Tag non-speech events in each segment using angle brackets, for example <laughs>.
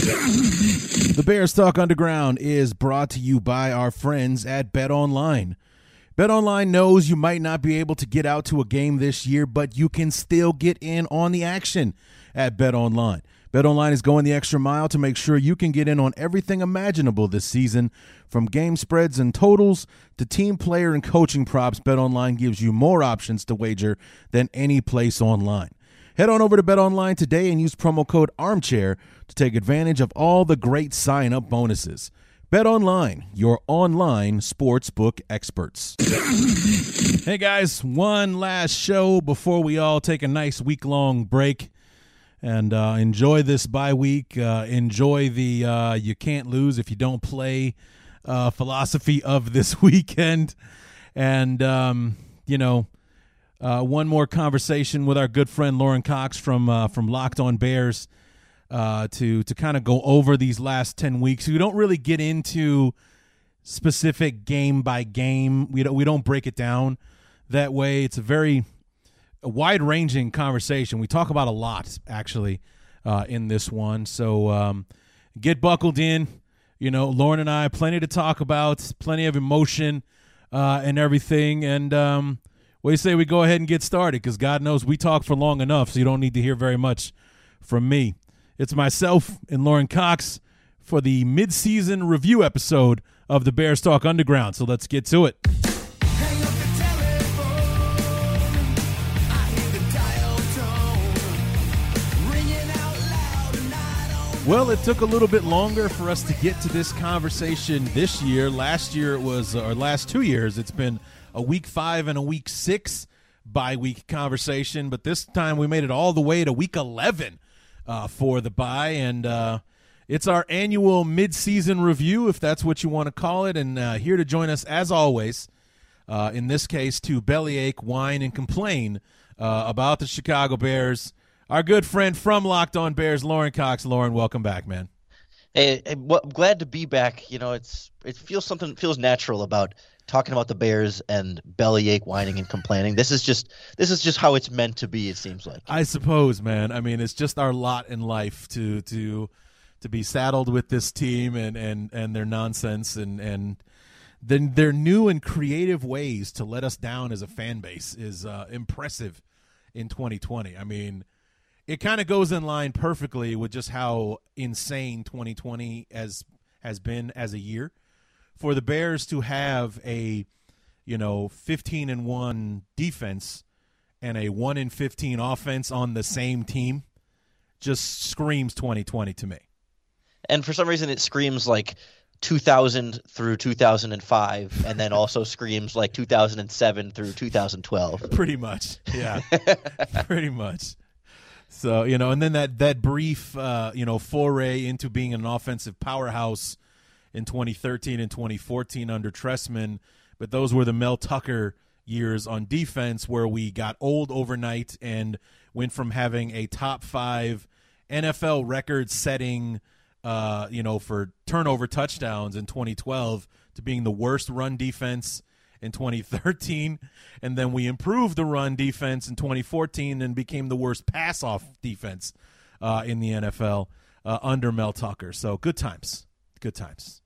The Bears Talk Underground is brought to you by our friends at Bet Online. Bet Online knows you might not be able to get out to a game this year, but you can still get in on the action at Bet Online. Bet Online is going the extra mile to make sure you can get in on everything imaginable this season, from game spreads and totals to team player and coaching props. Bet Online gives you more options to wager than any place online. Head on over to Bet Online today and use promo code Armchair to take advantage of all the great sign up bonuses. Bet Online, your online sportsbook experts. <laughs> hey guys, one last show before we all take a nice week long break and uh, enjoy this bye week. Uh, enjoy the uh, you can't lose if you don't play uh, philosophy of this <laughs> weekend. And, um, you know, uh, one more conversation with our good friend Lorin Cox from uh, from Locked On Bears uh, to to kind of go over these last ten weeks. We don't really get into specific game by game. We don't we don't break it down that way. It's a very wide ranging conversation. We talk about a lot actually uh, in this one. So um, get buckled in. You know, Lorin and I plenty to talk about, plenty of emotion uh, and everything, and. Um, what do you say we go ahead and get started? Because God knows we talk for long enough, so you don't need to hear very much from me. It's myself and Lorin Cox for the mid-season review episode of the Bears Talk Underground. So let's get to it. Well, it took a little bit longer for us to get to this conversation this year. Last year it was, or last two years, it's been a week five and a week six bye week conversation, but this time we made it all the way to week 11 uh, for the bye. And uh, it's our annual mid-season review, if that's what you want to call it. And uh, here to join us, as always, uh, in this case, to bellyache, whine, and complain uh, about the Chicago Bears, our good friend from Locked On Bears, Lorin Cox. Lorin, welcome back, man. Hey, hey well, I'm glad to be back. You know, it's it feels something feels natural about talking about the Bears and bellyache, whining and complaining. This is just this is just how it's meant to be. It seems like. I suppose, man. I mean, it's just our lot in life to to to be saddled with this team and and and their nonsense and and then their new and creative ways to let us down as a fan base is uh, impressive in 2020. I mean, it kind of goes in line perfectly with just how insane 2020 has has been as a year for the Bears to have a you know 15 and 1 defense and a 1 in 15 offense on the same team just screams 2020 to me. And for some reason it screams like 2000 through 2005 and then also <laughs> screams like 2007 through 2012. Pretty much. Yeah. <laughs> Pretty much. So, you know, and then that that brief uh, you know, foray into being an offensive powerhouse in 2013 and 2014 under Trestman, but those were the Mel Tucker years on defense where we got old overnight and went from having a top 5 NFL record setting uh, you know, for turnover touchdowns in 2012 to being the worst run defense in 2013, <laughs> and then we improved the run defense in 2014 and became the worst pass off defense uh, in the NFL uh, under Mel Tucker. So good times, good times.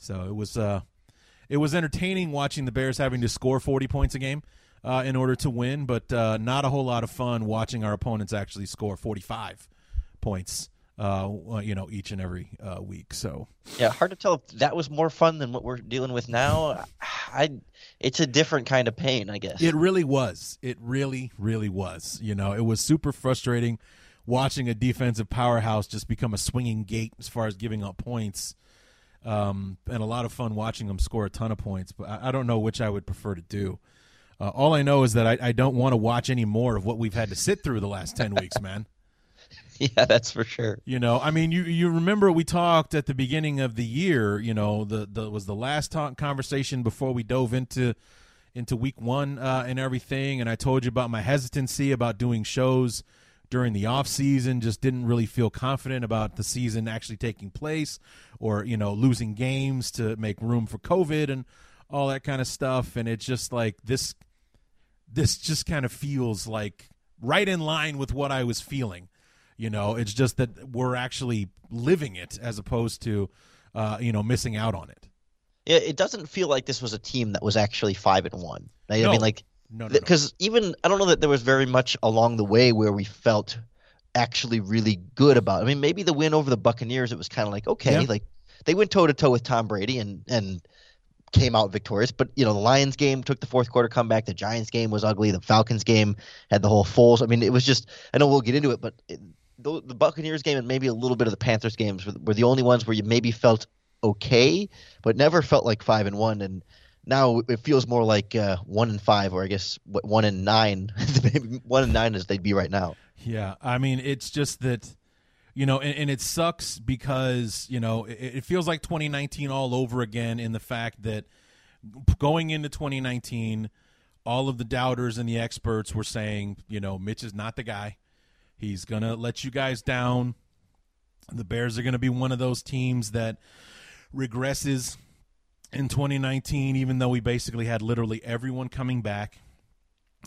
So it was uh, it was entertaining watching the Bears having to score 40 points a game uh, in order to win, but uh, not a whole lot of fun watching our opponents actually score 45 points uh, you know, each and every uh, week. So yeah, hard to tell if that was more fun than what we're dealing with now. I, it's a different kind of pain, I guess. It really was. It really, really was. You know, it was super frustrating watching a defensive powerhouse just become a swinging gate as far as giving up points. Um, and a lot of fun watching them score a ton of points, but I, I don't know which I would prefer to do. Uh, all I know is that I, I don't want to watch any more of what we've had to sit through the last ten weeks, <laughs> man. Yeah, that's for sure. You know, I mean, you you remember we talked at the beginning of the year. You know, the the was the last talk conversation before we dove into into week one uh, and everything, and I told you about my hesitancy about doing shows during the off season. Just didn't really feel confident about the season actually taking place, or you know, losing games to make room for COVID and all that kind of stuff. And it's just like this. This just kind of feels like right in line with what I was feeling you know, it's just that we're actually living it as opposed to, uh, you know, missing out on it. It, it doesn't feel like this was a team that was actually five and one. I, No. mean, like, No, no, no. because even I don't know that there was very much along the way where we felt actually really good about. I mean, maybe the win over the Buccaneers, it was kind of like okay, Yeah. like they went toe to toe with Tom Brady and and came out victorious. But you know, the Lions game took the fourth quarter comeback. The Giants game was ugly. The Falcons game had the whole Foles. I mean, it was just. I know we'll get into it, but it, the, the Buccaneers game and maybe a little bit of the Panthers games were, were the only ones where you maybe felt okay, but never felt like five and one. And now it feels more like uh, one in five, or I guess what one in nine, <laughs> one and nine as they'd be right now. Yeah, I mean, it's just that, you know, and, and it sucks because you know it, it feels like 2019 all over again in the fact that going into 2019, all of the doubters and the experts were saying, you know, Mitch is not the guy. He's gonna let you guys down. The Bears are gonna be one of those teams that regresses in 2019, even though we basically had literally everyone coming back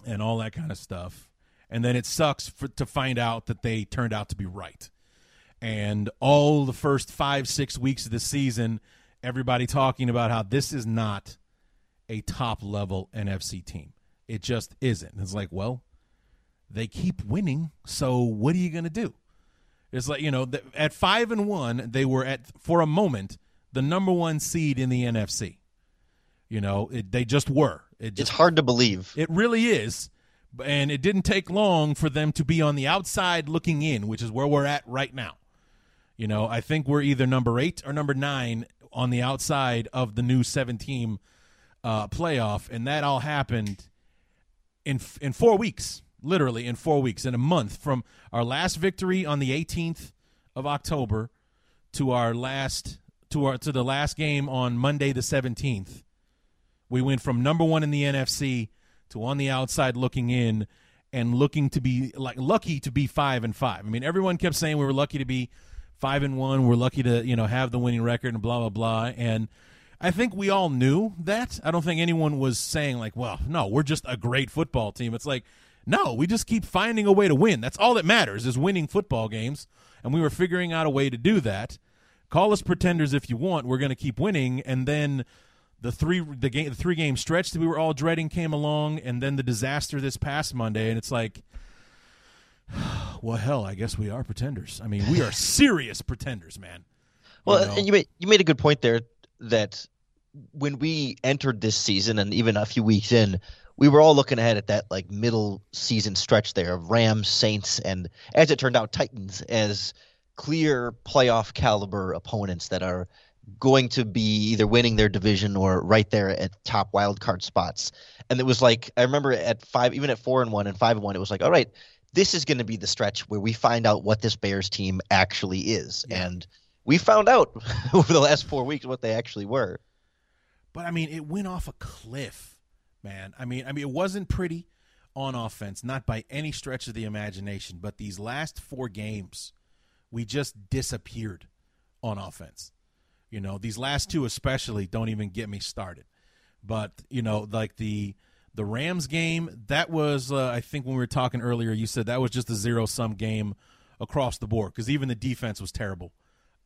and all that kind of stuff. And then it sucks for, to find out that they turned out to be right. And all the first five, six weeks of the season, everybody talking about how this is not a top level NFC team. It just isn't. It's like, well, they keep winning, so what are you going to do? It's like you know, at five and one, they were at for a moment the number one seed in the NFC. You know, it, they just were. It It's hard to believe. it really is. And it didn't take long for them to be on the outside looking in, which is where we're at right now. You know, I think we're either number eight or number nine on the outside of the new seven team uh, playoff. And that all happened in, in four weeks, literally in four weeks, in a month from our last victory on the 18th of October to our last to our to the last game on Monday the 17th. We went from number one in the NFC to on the outside looking in and looking to be like lucky to be five and five. I mean, everyone kept saying we were lucky to be five and one. We're lucky to you know have the winning record and blah blah blah. And I think we all knew that. I don't think anyone was saying like, well, no, we're just a great football team. It's like, no, we just keep finding a way to win. That's all that matters is winning football games. And we were figuring out a way to do that. Call us pretenders if you want. We're going to keep winning, and then the three the game the three game stretch that we were all dreading came along, and then the disaster this past Monday, and it's like, <sighs> well, hell, I guess we are pretenders. I mean, we are <laughs> serious pretenders, man. Well, know? and you made you made a good point there that when we entered this season and even a few weeks in, we were all looking ahead at that like middle season stretch there of Rams, Saints, and as it turned out, Titans as clear playoff caliber opponents that are going to be either winning their division or right there at top wild card spots. And it was like I remember at five, even at four and one and five and one, it was like, all right, this is going to be the stretch where we find out what this Bears team actually is. Yeah. And we found out <laughs> over the last four weeks what they actually were. But I mean, it went off a cliff, man. I mean, I mean, it wasn't pretty on offense, not by any stretch of the imagination. But these last four games, we just disappeared on offense. You know, these last two especially don't even get me started. But you know, like the the Rams game, that was uh, I think when we were talking earlier, you said that was just a zero sum game across the board because even the defense was terrible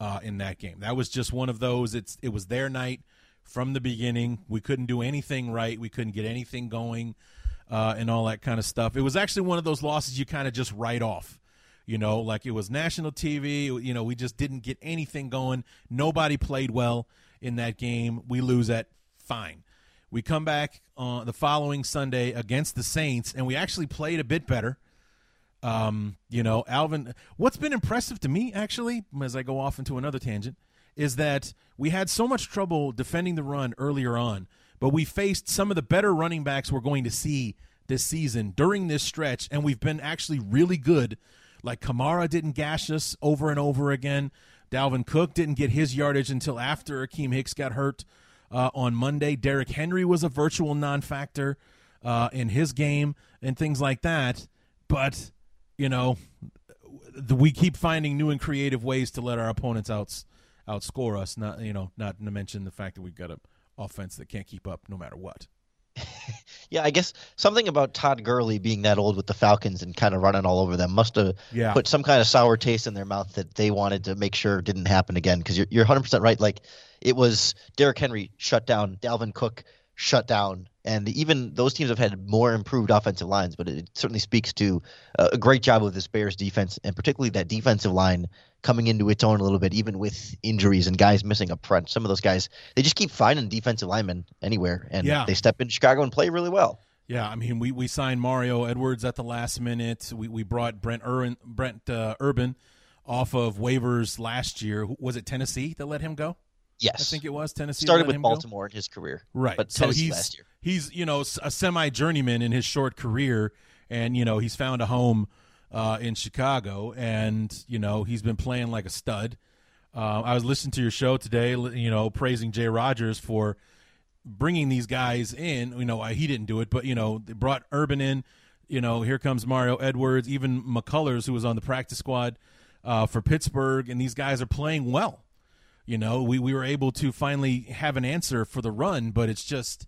uh, in that game. That was just one of those. It's it was their night from the beginning. We couldn't do anything right. We couldn't get anything going, uh, and all that kind of stuff. It was actually one of those losses you kind of just write off. You know, like it was national TV. You know, we just didn't get anything going. Nobody played well in that game. We lose at fine. We come back on the following Sunday against the Saints, and we actually played a bit better. Um, you know, Alvin. What's been impressive to me, actually, as I go off into another tangent, is that we had so much trouble defending the run earlier on, but we faced some of the better running backs we're going to see this season during this stretch, and we've been actually really good. Like Kamara didn't gash us over and over again. Dalvin Cook didn't get his yardage until after Akiem Hicks got hurt uh, on Monday. Derrick Henry was a virtual non-factor uh, in his game and things like that. But you know, we keep finding new and creative ways to let our opponents outs outscore us. Not you know, not to mention the fact that we've got an offense that can't keep up no matter what. <laughs> yeah, I guess something about Todd Gurley being that old with the Falcons and kind of running all over them must have yeah. put some kind of sour taste in their mouth that they wanted to make sure didn't happen again. Because you're, you're 100% right. Like it was Derrick Henry shut down, Dalvin Cook shut down. And even those teams have had more improved offensive lines, but it certainly speaks to a great job of this Bears defense, and particularly that defensive line coming into its own a little bit, even with injuries and guys missing up front. Some of those guys, they just keep finding defensive linemen anywhere, and yeah. they step into Chicago and play really well. Yeah, I mean, we, we signed Mario Edwards at the last minute. We we brought Brent Urban, Brent uh, Urban off of waivers last year. Was it Tennessee that let him go? Yes, I think it was Tennessee. Started with Baltimore go? in his career, right? But so Tennessee he's last year. he's you know a semi journeyman in his short career, and you know he's found a home uh, in Chicago, and you know he's been playing like a stud. Uh, I was listening to your show today, you know, praising Jay Rodgers for bringing these guys in. You know, he didn't do it, but you know, they brought Urban in. You know, here comes Mario Edwards, even McCullers, who was on the practice squad uh, for Pittsburgh, and these guys are playing well. You know, we, we were able to finally have an answer for the run, but it's just,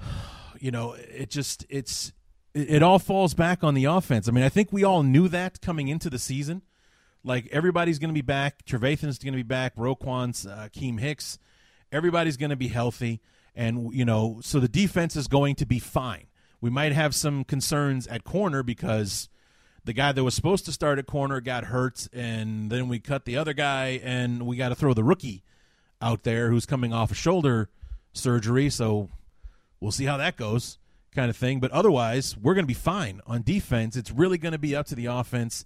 <sighs> you know, it just it's it, it all falls back on the offense. I mean, I think we all knew that coming into the season. Like everybody's going to be back. Trevathan's going to be back. Roquan's, uh, Keem Hicks Everybody's going to be healthy, and you know, so the defense is going to be fine. We might have some concerns at corner because the guy that was supposed to start at corner got hurt, and then we cut the other guy, and we got to throw the rookie out there who's coming off a shoulder surgery. So we'll see how that goes, kind of thing. But otherwise, we're going to be fine on defense. It's really going to be up to the offense.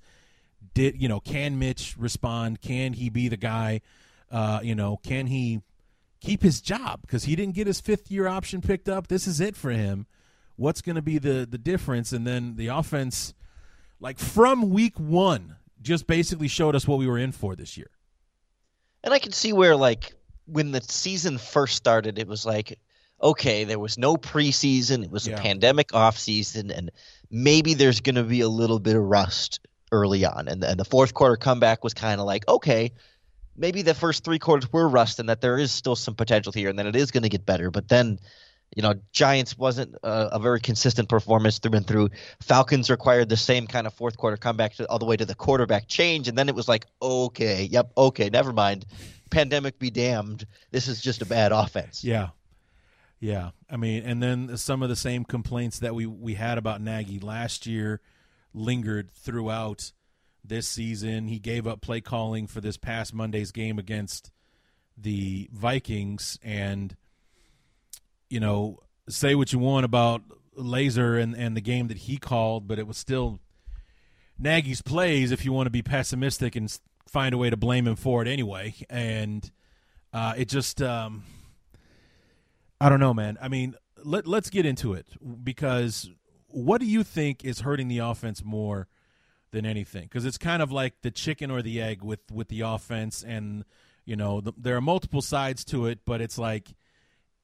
Did you know? Can Mitch respond? Can he be the guy? Uh, you know, can he keep his job because he didn't get his fifth year option picked up. This is it for him. What's going to be the the difference? And then the offense, like from week one, just basically showed us what we were in for this year. And I can see where like when the season first started, it was like, okay, there was no preseason. It was yeah. a pandemic off season, and maybe there's going to be a little bit of rust early on. And, and the fourth quarter comeback was kind of like, okay, maybe the first three quarters were rust and that there is still some potential here and that it is going to get better. But then, you know, Giants wasn't a, a, very consistent performance through and through. Falcons required the same kind of fourth quarter comeback to, all the way to the quarterback change. And then it was like, okay, yep, okay, never mind. Pandemic be damned. This is just a bad offense. Yeah. Yeah. I mean, and then some of the same complaints that we, we had about Nagy last year lingered throughout – this season. He gave up play calling for this past Monday's game against the Vikings. And, you know, say what you want about Lazor and, and the game that he called, but it was still Nagy's plays if you want to be pessimistic and find a way to blame him for it anyway. And uh, it just, um, I don't know, man. I mean, let, let's get into it because what do you think is hurting the offense more – than anything because it's kind of like the chicken or the egg with with the offense and you know the, there are multiple sides to it but it's like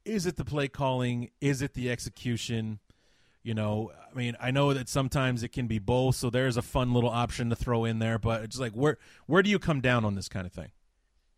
is it the play calling? Is it the execution? You know i mean i know that sometimes it can be both so there's a fun little option to throw in there but it's like where where do you come down on this kind of thing?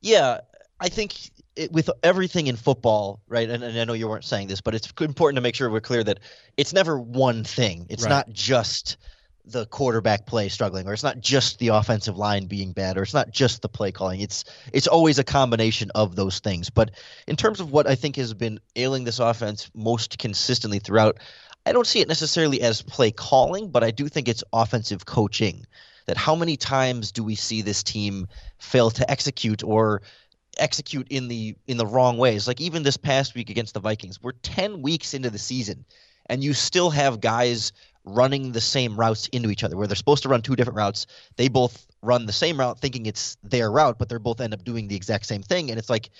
Yeah i think it, with everything in football right and, and, i know you weren't saying this but it's important to make sure we're clear that it's never one thing. It's right. not just the quarterback play struggling or it's not just the offensive line being bad or it's not just the play calling. It's it's always a combination of those things. But in terms of what i think has been ailing this offense most consistently throughout i don't see it necessarily as play calling but i do think it's offensive coaching. That how many times do we see this team fail to execute or execute in the in the wrong ways? Like even this past week against the vikings we're 10 weeks into the season and you still have guys running the same routes into each other where they're supposed to run two different routes they both run the same route thinking it's their route but they're both end up doing the exact same thing and it's like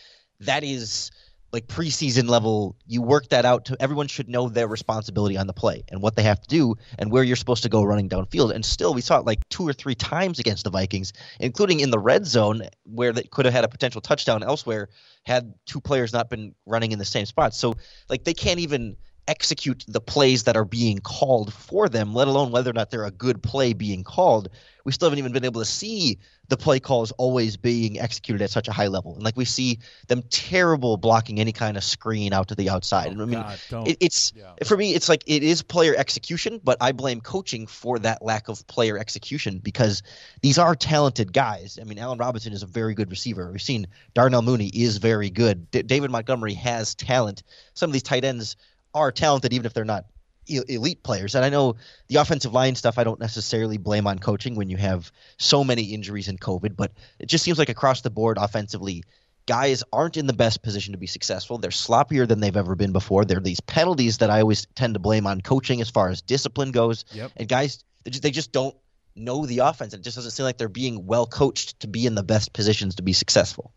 that is like preseason level, you work that out to everyone should know their responsibility on the play and what they have to do and where you're supposed to go running downfield. And still, we saw it like two or three times against the Vikings, including in the red zone where they could have had a potential touchdown elsewhere had two players not been running in the same spot. So, like, they can't even execute the plays that are being called for them, let alone whether or not they're a good play being called. We still haven't even been able to see the play calls always being executed at such a high level. And like we see them terrible blocking any kind of screen out to the outside. Oh, and I mean, God, it, it's yeah. for me, it's like it is player execution, but I blame coaching for that lack of player execution because these are talented guys. I mean, Allen Robinson is a very good receiver. We've seen Darnell Mooney is very good. D- David Montgomery has talent. Some of these tight ends are talented, even if they're not elite players. And I know the offensive line stuff I don't necessarily blame on coaching when you have so many injuries in COVID, but it just seems like across the board offensively, guys aren't in the best position to be successful. They're sloppier than they've ever been before. There are these penalties that I always tend to blame on coaching as far as discipline goes. Yep. And guys, they just, they just don't know the offense. It just doesn't seem like they're being well coached to be in the best positions to be successful.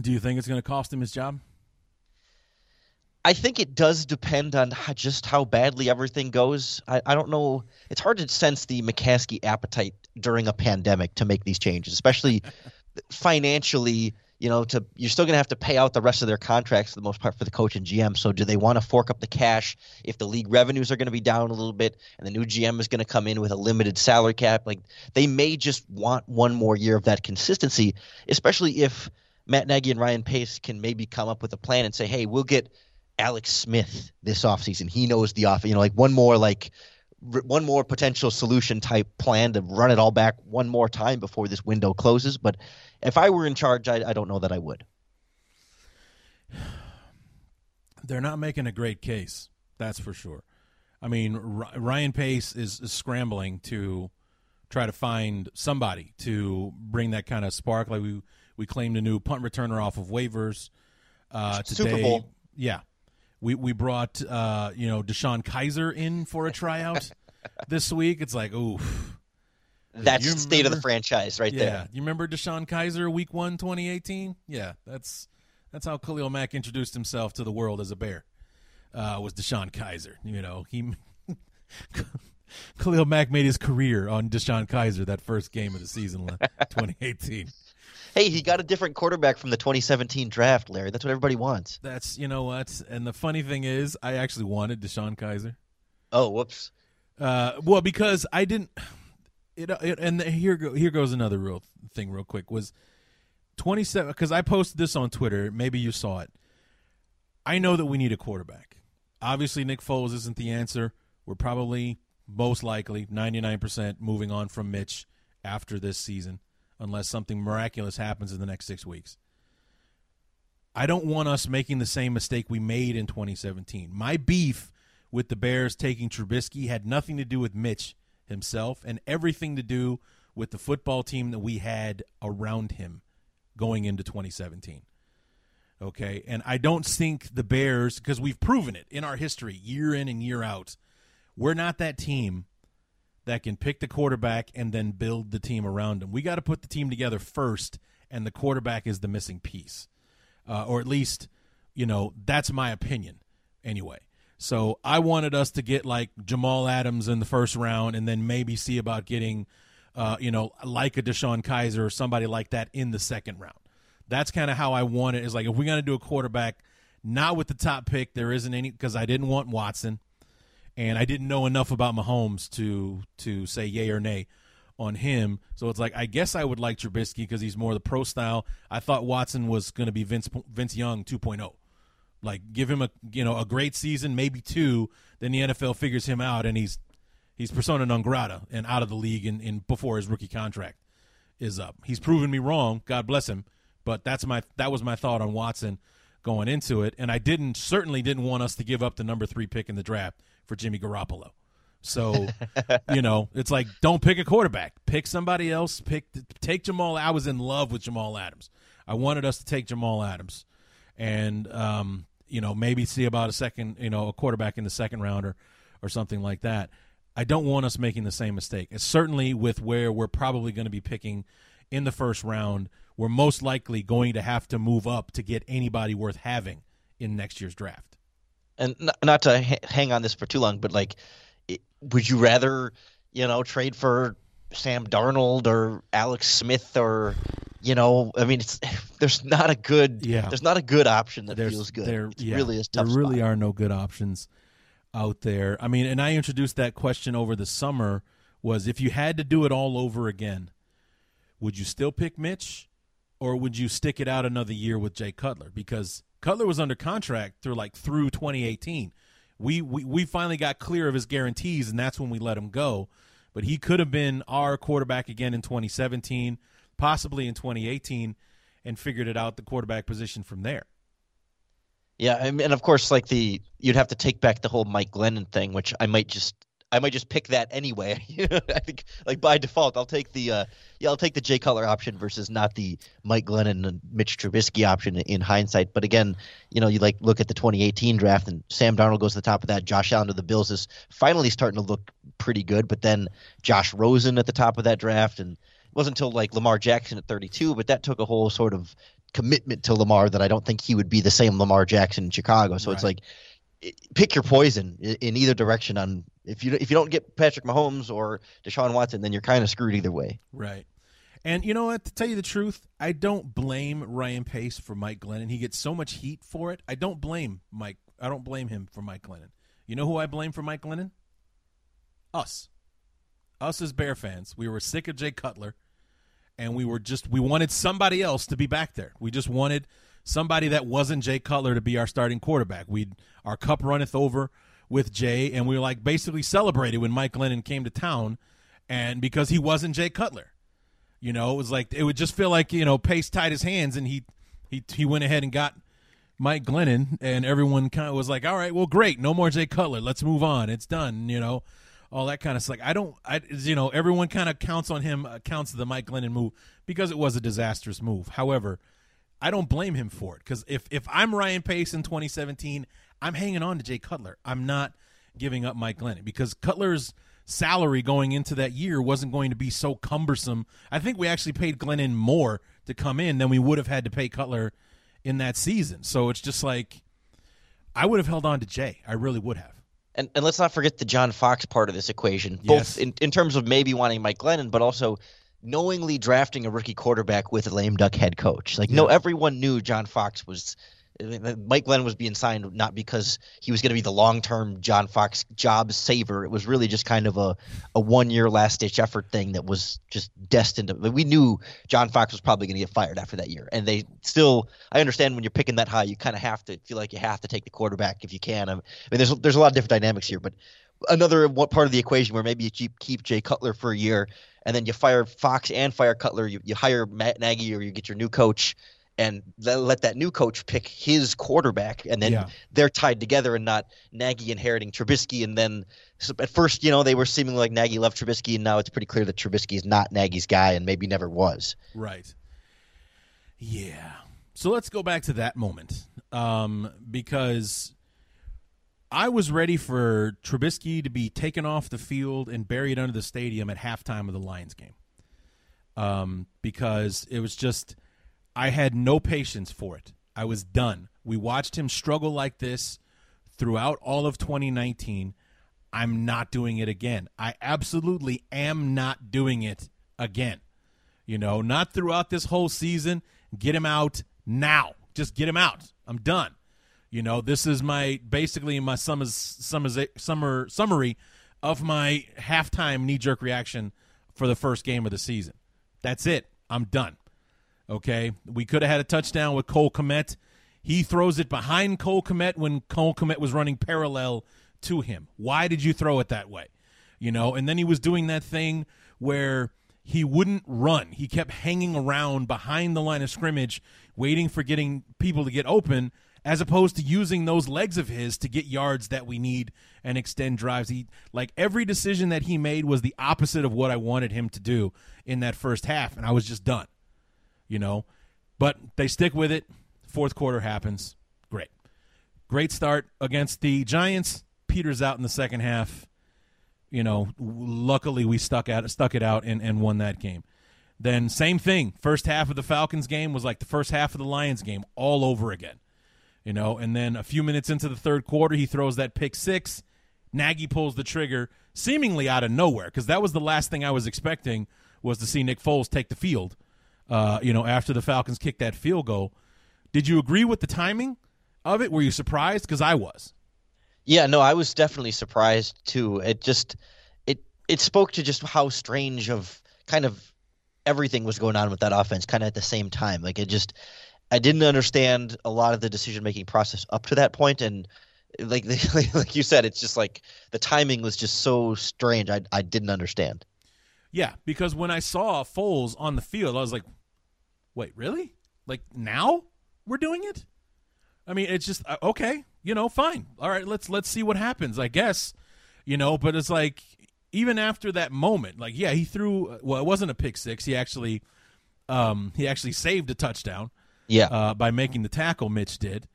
Do you think it's going to cost him his job? I think it does depend on how, just how badly everything goes. I, I don't know. It's hard to sense the McCaskey appetite during a pandemic to make these changes, especially <laughs> financially. You know, to you're still going to have to pay out the rest of their contracts for the most part for the coach and GM. So, do they want to fork up the cash if the league revenues are going to be down a little bit and the new GM is going to come in with a limited salary cap? Like, they may just want one more year of that consistency, especially if Matt Nagy and Ryan Pace can maybe come up with a plan and say, "Hey, we'll get." Alex Smith this offseason. He knows the off, you know, like one more like one more potential solution type plan to run it all back one more time before this window closes. But if I were in charge, I, I don't know that I would. <sighs> They're not making a great case, that's for sure. I mean, R- Ryan Pace is, is scrambling to try to find somebody to bring that kind of spark. Like we we claimed a new punt returner off of waivers uh, today. Super Bowl. Yeah, we we brought uh, you know DeShone Kizer in for a tryout <laughs> this week. It's like, oof. That's the state of the franchise right yeah, there. you remember DeShone Kizer week one, 2018? Yeah, that's that's how Khalil Mack introduced himself to the world as a bear. Uh, was DeShone Kizer? You know, he <laughs> Khalil Mack made his career on DeShone Kizer that first game of the season, <laughs> 2018. Hey, he got a different quarterback from the 2017 draft, Larry. That's what everybody wants. That's you know what, and the funny thing is, I actually wanted DeShone Kizer. Oh, whoops. Uh, well, because I didn't. It, it and here go, here goes another real thing, real quick. Was twenty seven because I posted this on Twitter. Maybe you saw it. I know that we need a quarterback. Obviously, Nick Foles isn't the answer. We're probably most likely ninety nine percent moving on from Mitch after this season, unless something miraculous happens in the next six weeks. I don't want us making the same mistake we made in 2017. My beef with the Bears taking Trubisky had nothing to do with Mitch himself and everything to do with the football team that we had around him going into 2017. Okay. And I don't think the Bears, because we've proven it in our history, year in and year out, we're not that team that can pick the quarterback and then build the team around him. We got to put the team together first, and the quarterback is the missing piece. Uh, or at least, you know, that's my opinion anyway. So I wanted us to get like Jamal Adams in the first round and then maybe see about getting, uh, you know, like a DeShone Kizer or somebody like that in the second round. That's kind of how I want it. Is like if we're going to do a quarterback, not with the top pick, there isn't any because I didn't want Watson and I didn't know enough about Mahomes to to say yay or nay on him. So it's like I guess I would like Trubisky because he's more the pro style. I thought Watson was going to be Vince Vince Young 2.0. Like give him a you know a great season, maybe two, then the NFL figures him out and he's he's persona non grata and out of the league in, in before his rookie contract is up. He's proven me wrong, God bless him, but that's my that was my thought on Watson going into it, and I didn't certainly didn't want us to give up the number three pick in the draft for Jimmy Garoppolo. So, <laughs> you know, it's like don't pick a quarterback, pick somebody else. Pick take Jamal. I was in love with Jamal Adams. I wanted us to take Jamal Adams, and um, you know maybe see about a second, you know, a quarterback in the second round or or something like that. I don't want us making the same mistake. It's certainly with where we're probably going to be picking in the first round, we're most likely going to have to move up to get anybody worth having in next year's draft. And not, not to ha- hang on this for too long, but like, it, would you rather, you know, trade for Sam Darnold or Alex Smith or, you know, I mean, it's <sighs> there's not a good, Yeah. there's not a good option that There's- feels good. there- yeah, really tough. There really spot. are no good options out there. I mean, and I introduced that question over the summer was if you had to do it all over again, would you still pick Mitch or would you stick it out another year with Jay Cutler? Because Cutler was under contract through like through 2018. We, we we finally got clear of his guarantees and that's when we let him go. But he could have been our quarterback again in 2017, possibly in 2018 and figured it out the quarterback position from there. Yeah, and of course, like the you'd have to take back the whole Mike Glennon thing, which I might just I might just pick that anyway. <laughs> I think like by default, I'll take the uh, yeah I'll take the Jay Cutler option versus not the Mike Glennon and Mitch Trubisky option in hindsight. But again, you know, you like look at the 2018 draft and Sam Darnold goes to the top of that. Josh Allen to the Bills is finally starting to look pretty good, but then Josh Rosen at the top of that draft and. It wasn't until like Lamar Jackson at 32, but that took a whole sort of commitment to Lamar that I don't think he would be the same Lamar Jackson in Chicago. So it's like pick your poison in either direction. On if you if you don't get Patrick Mahomes or Deshaun Watson, then you're kind of screwed either way. Right. And you know what? To tell you the truth, I don't blame Ryan Pace for Mike Glennon. He gets so much heat for it. I don't blame Mike. I don't blame him for Mike Glennon. You know who I blame for Mike Glennon? Us. Us as Bear fans. We were sick of Jay Cutler, and we were just we wanted somebody else to be back there. We just wanted somebody that wasn't Jay Cutler to be our starting quarterback. We our cup runneth over with Jay, and we were like basically celebrated when Mike Glennon came to town, and because he wasn't Jay Cutler. You know, it was like it would just feel like you know Pace tied his hands and he he he went ahead and got Mike Glennon, and everyone kind of was like, "All right, well, great, no more Jay Cutler. Let's move on. It's done." You know, all that kind of stuff. Like, I don't, I you know, everyone kind of counts on him, uh, counts the Mike Glennon move because it was a disastrous move. However, I don't blame him for it because if if I'm Ryan Pace in 2017, I'm hanging on to Jay Cutler. I'm not giving up Mike Glennon because Cutler's salary going into that year wasn't going to be so cumbersome. I think we actually paid Glennon more to come in than we would have had to pay Cutler in that season. So it's just like I would have held on to Jay. I really would have. And and let's not forget the John Fox part of this equation, Yes. both in, in terms of maybe wanting Mike Glennon, but also knowingly drafting a rookie quarterback with a lame duck head coach. Like no, everyone knew John Fox was. Mike Glenn was being signed not because he was going to be the long-term John Fox job saver. It was really just kind of a, a one-year last-ditch effort thing that was just destined to. We knew John Fox was probably going to get fired after that year, and they still. I understand when you're picking that high, you kind of have to feel like you have to take the quarterback if you can. I mean, there's there's a lot of different dynamics here, but another part of the equation where maybe you keep, keep Jay Cutler for a year, and then you fire Fox and fire Cutler. You, you hire Matt Nagy or you get your new coach, and let that new coach pick his quarterback, and then Yeah. they're tied together and not Nagy inheriting Trubisky. And then so at first, you know, they were seeming like Nagy loved Trubisky, and now it's pretty clear that Trubisky is not Nagy's guy and maybe never was. Right. Yeah. So let's go back to that moment um, because I was ready for Trubisky to be taken off the field and buried under the stadium at halftime of the Lions game um, because it was just I had no patience for it. I was done. We watched him struggle like this throughout all of 2019. I'm not doing it again. I absolutely am not doing it again. You know, not throughout this whole season. Get him out now. Just get him out. I'm done. You know, this is my basically my summer summer summer summary of my halftime knee jerk reaction for the first game of the season. That's it. I'm done. Okay, we could have had a touchdown with Cole Kmet. He throws it behind Cole Kmet when Cole Kmet was running parallel to him. Why did you throw it that way? You know, and then he was doing that thing where he wouldn't run. He kept hanging around behind the line of scrimmage, waiting for getting people to get open, as opposed to using those legs of his to get yards that we need and extend drives. He like every decision that he made was the opposite of what I wanted him to do in that first half, and I was just done. You know, but they stick with it. Fourth quarter happens. Great, great start against the Giants. Peters out in the second half you know, luckily we stuck out stuck it out and, and won that game. Then same thing. First half of the Falcons game was like the first half of the Lions game all over again. You know, and then a few minutes into the third quarter, he throws that pick six. Nagy pulls the trigger, seemingly out of nowhere, because that was the last thing I was expecting was to see Nick Foles take the field. Uh, you know, after the Falcons kicked that field goal. Did you agree with the timing of it? Were you surprised? Because I was. Yeah, no, I was definitely surprised too. It just it it spoke to just how strange of kind of everything was going on with that offense kind of at the same time. Like it just I didn't understand a lot of the decision making process up to that point and like <laughs> like you said it's just like the timing was just so strange. I I didn't understand. Yeah, because when I saw Foles on the field, I was like, "Wait, really? Like now we're doing it?" I mean, it's just uh, okay, you know, fine. All right, let's let's see what happens. I guess, you know, but it's like even after that moment, like yeah, he threw. Well, it wasn't a pick six. He actually, um, he actually saved a touchdown. Yeah, uh, by making the tackle, Mitch did.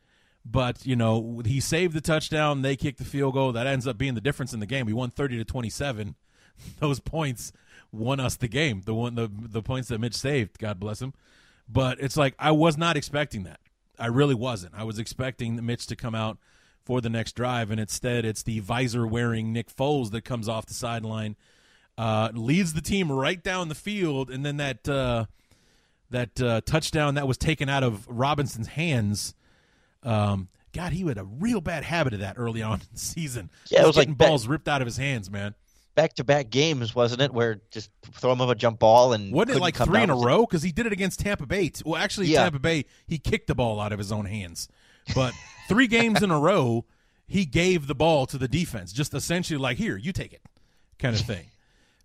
But you know, he saved the touchdown. They kicked the field goal. That ends up being the difference in the game. We won thirty to twenty-seven. <laughs> Those points won us the game. The one, the the points that Mitch saved. God bless him. But it's like I was not expecting that. I really wasn't. I was expecting Mitch to come out for the next drive, and instead it's the visor wearing Nick Foles that comes off the sideline, uh, leads the team right down the field, and then that uh, that uh, touchdown that was taken out of Robinson's hands. Um, God, he had a real bad habit of that early on <laughs> in the season. Yeah, it was getting like balls ripped out of his hands, man. Back to back games, wasn't it? Where just throw him up a jump ball and wasn't it like three in a row? Because he did it against Tampa Bay. Well, actually, Yeah. Tampa Bay he kicked the ball out of his own hands, but three games in a row he gave the ball to the defense, just essentially like here, you take it, kind of <laughs> thing.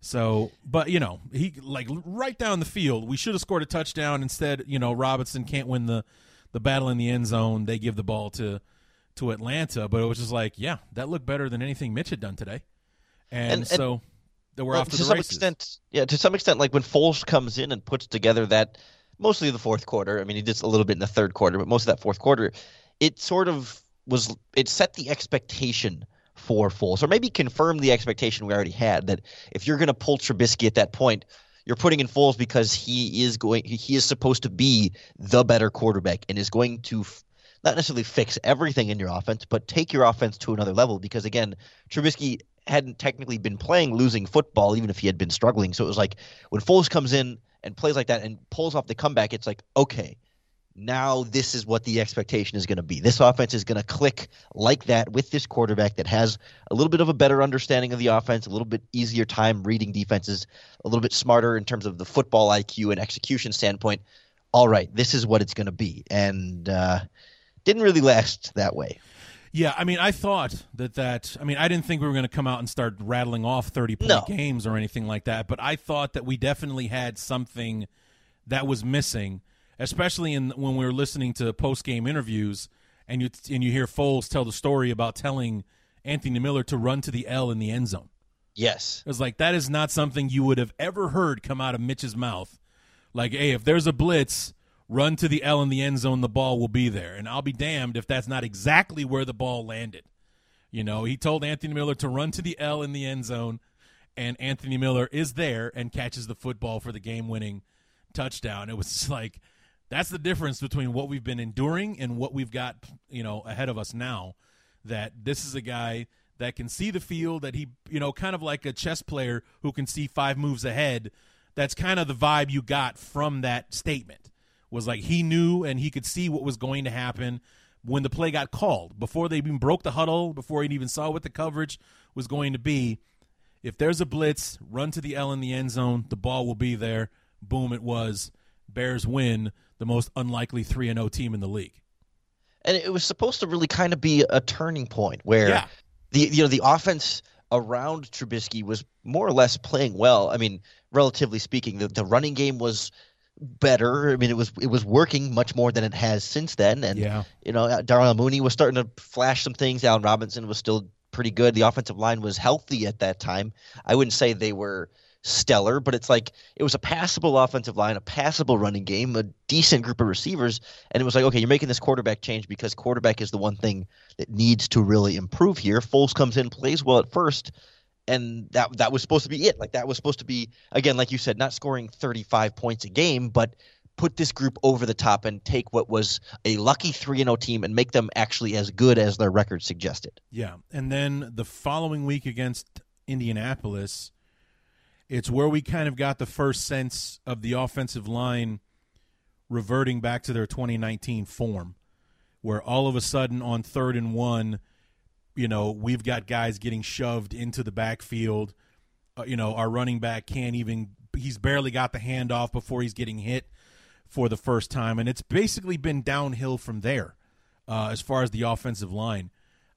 So, but you know, he like right down the field. We should have scored a touchdown instead. You know, Robinson can't win the the battle in the end zone. They give the ball to to Atlanta, but it was just like, yeah, that looked better than anything Mitch had done today, and, And- so they were Well, off to, to the some races. extent, yeah, to some extent, like when Foles comes in and puts together that mostly the fourth quarter. I mean, he did a little bit in the third quarter, but most of that fourth quarter, it sort of was it set the expectation for Foles, or maybe confirm the expectation we already had that if you're going to pull Trubisky at that point, you're putting in Foles because he is going, he is supposed to be the better quarterback and is going to. f- Not necessarily fix everything in your offense, but take your offense to another level. Because again, Trubisky hadn't technically been playing losing football, even if he had been struggling. So it was like when Foles comes in and plays like that and pulls off the comeback, it's like, okay, now this is what the expectation is going to be. This offense is going to click like that with this quarterback that has a little bit of a better understanding of the offense, a little bit easier time reading defenses, a little bit smarter in terms of the football IQ and execution standpoint. All right, this is what it's going to be. And uh, didn't really last that way. Yeah, I mean, I thought that that. I mean, I didn't think we were going to come out and start rattling off thirty point No. games or anything like that. But I thought that we definitely had something that was missing, especially in when we were listening to post game interviews, and you and you hear Foles tell the story about telling Anthony Miller to run to the L in the end zone. Yes. It was like that is not something you would have ever heard come out of Mitch's mouth. Like, hey, if there's a blitz, run to the L in the end zone, the ball will be there. And I'll be damned if that's not exactly where the ball landed. You know, he told Anthony Miller to run to the L in the end zone, and Anthony Miller is there and catches the football for the game winning touchdown. It was like that's the difference between what we've been enduring and what we've got, you know, ahead of us now. That this is a guy that can see the field, that he, you know, kind of like a chess player who can see five moves ahead. That's kind of the vibe you got from that statement. Was like he knew and he could see what was going to happen when the play got called before they even broke the huddle, before he even saw what the coverage was going to be. If there's a blitz, run to the L in the end zone. The ball will be there. Boom! It was. Bears win. The most unlikely three and zero team in the league. and it was supposed to really kind of be a turning point where Yeah. the you know the offense around Trubisky was more or less playing well. I mean, relatively speaking, the, the running game was better. I mean, it was it was working much more than it has since then. And Yeah. you know, uh, Darnell Mooney was starting to flash some things. Allen Robinson was still pretty good. The offensive line was healthy at that time. I wouldn't say they were stellar, but it's like it was a passable offensive line, a passable running game, a decent group of receivers, and it was like, okay, you're making this quarterback change because quarterback is the one thing that needs to really improve here. Foles comes in, plays well at first, and that that was supposed to be it. Like that was supposed to be again, like you said, not scoring 35 points a game, but put this group over the top and take what was a lucky 3 0 team and make them actually as good as their record suggested. Yeah. And then the following week against Indianapolis, it's where we kind of got the first sense of the offensive line reverting back to their 2019 form, where all of a sudden on third and one, you know, we've got guys getting shoved into the backfield. Uh, you know, our running back can't even, he's barely got the handoff before he's getting hit for the first time. And it's basically been downhill from there uh, as far as the offensive line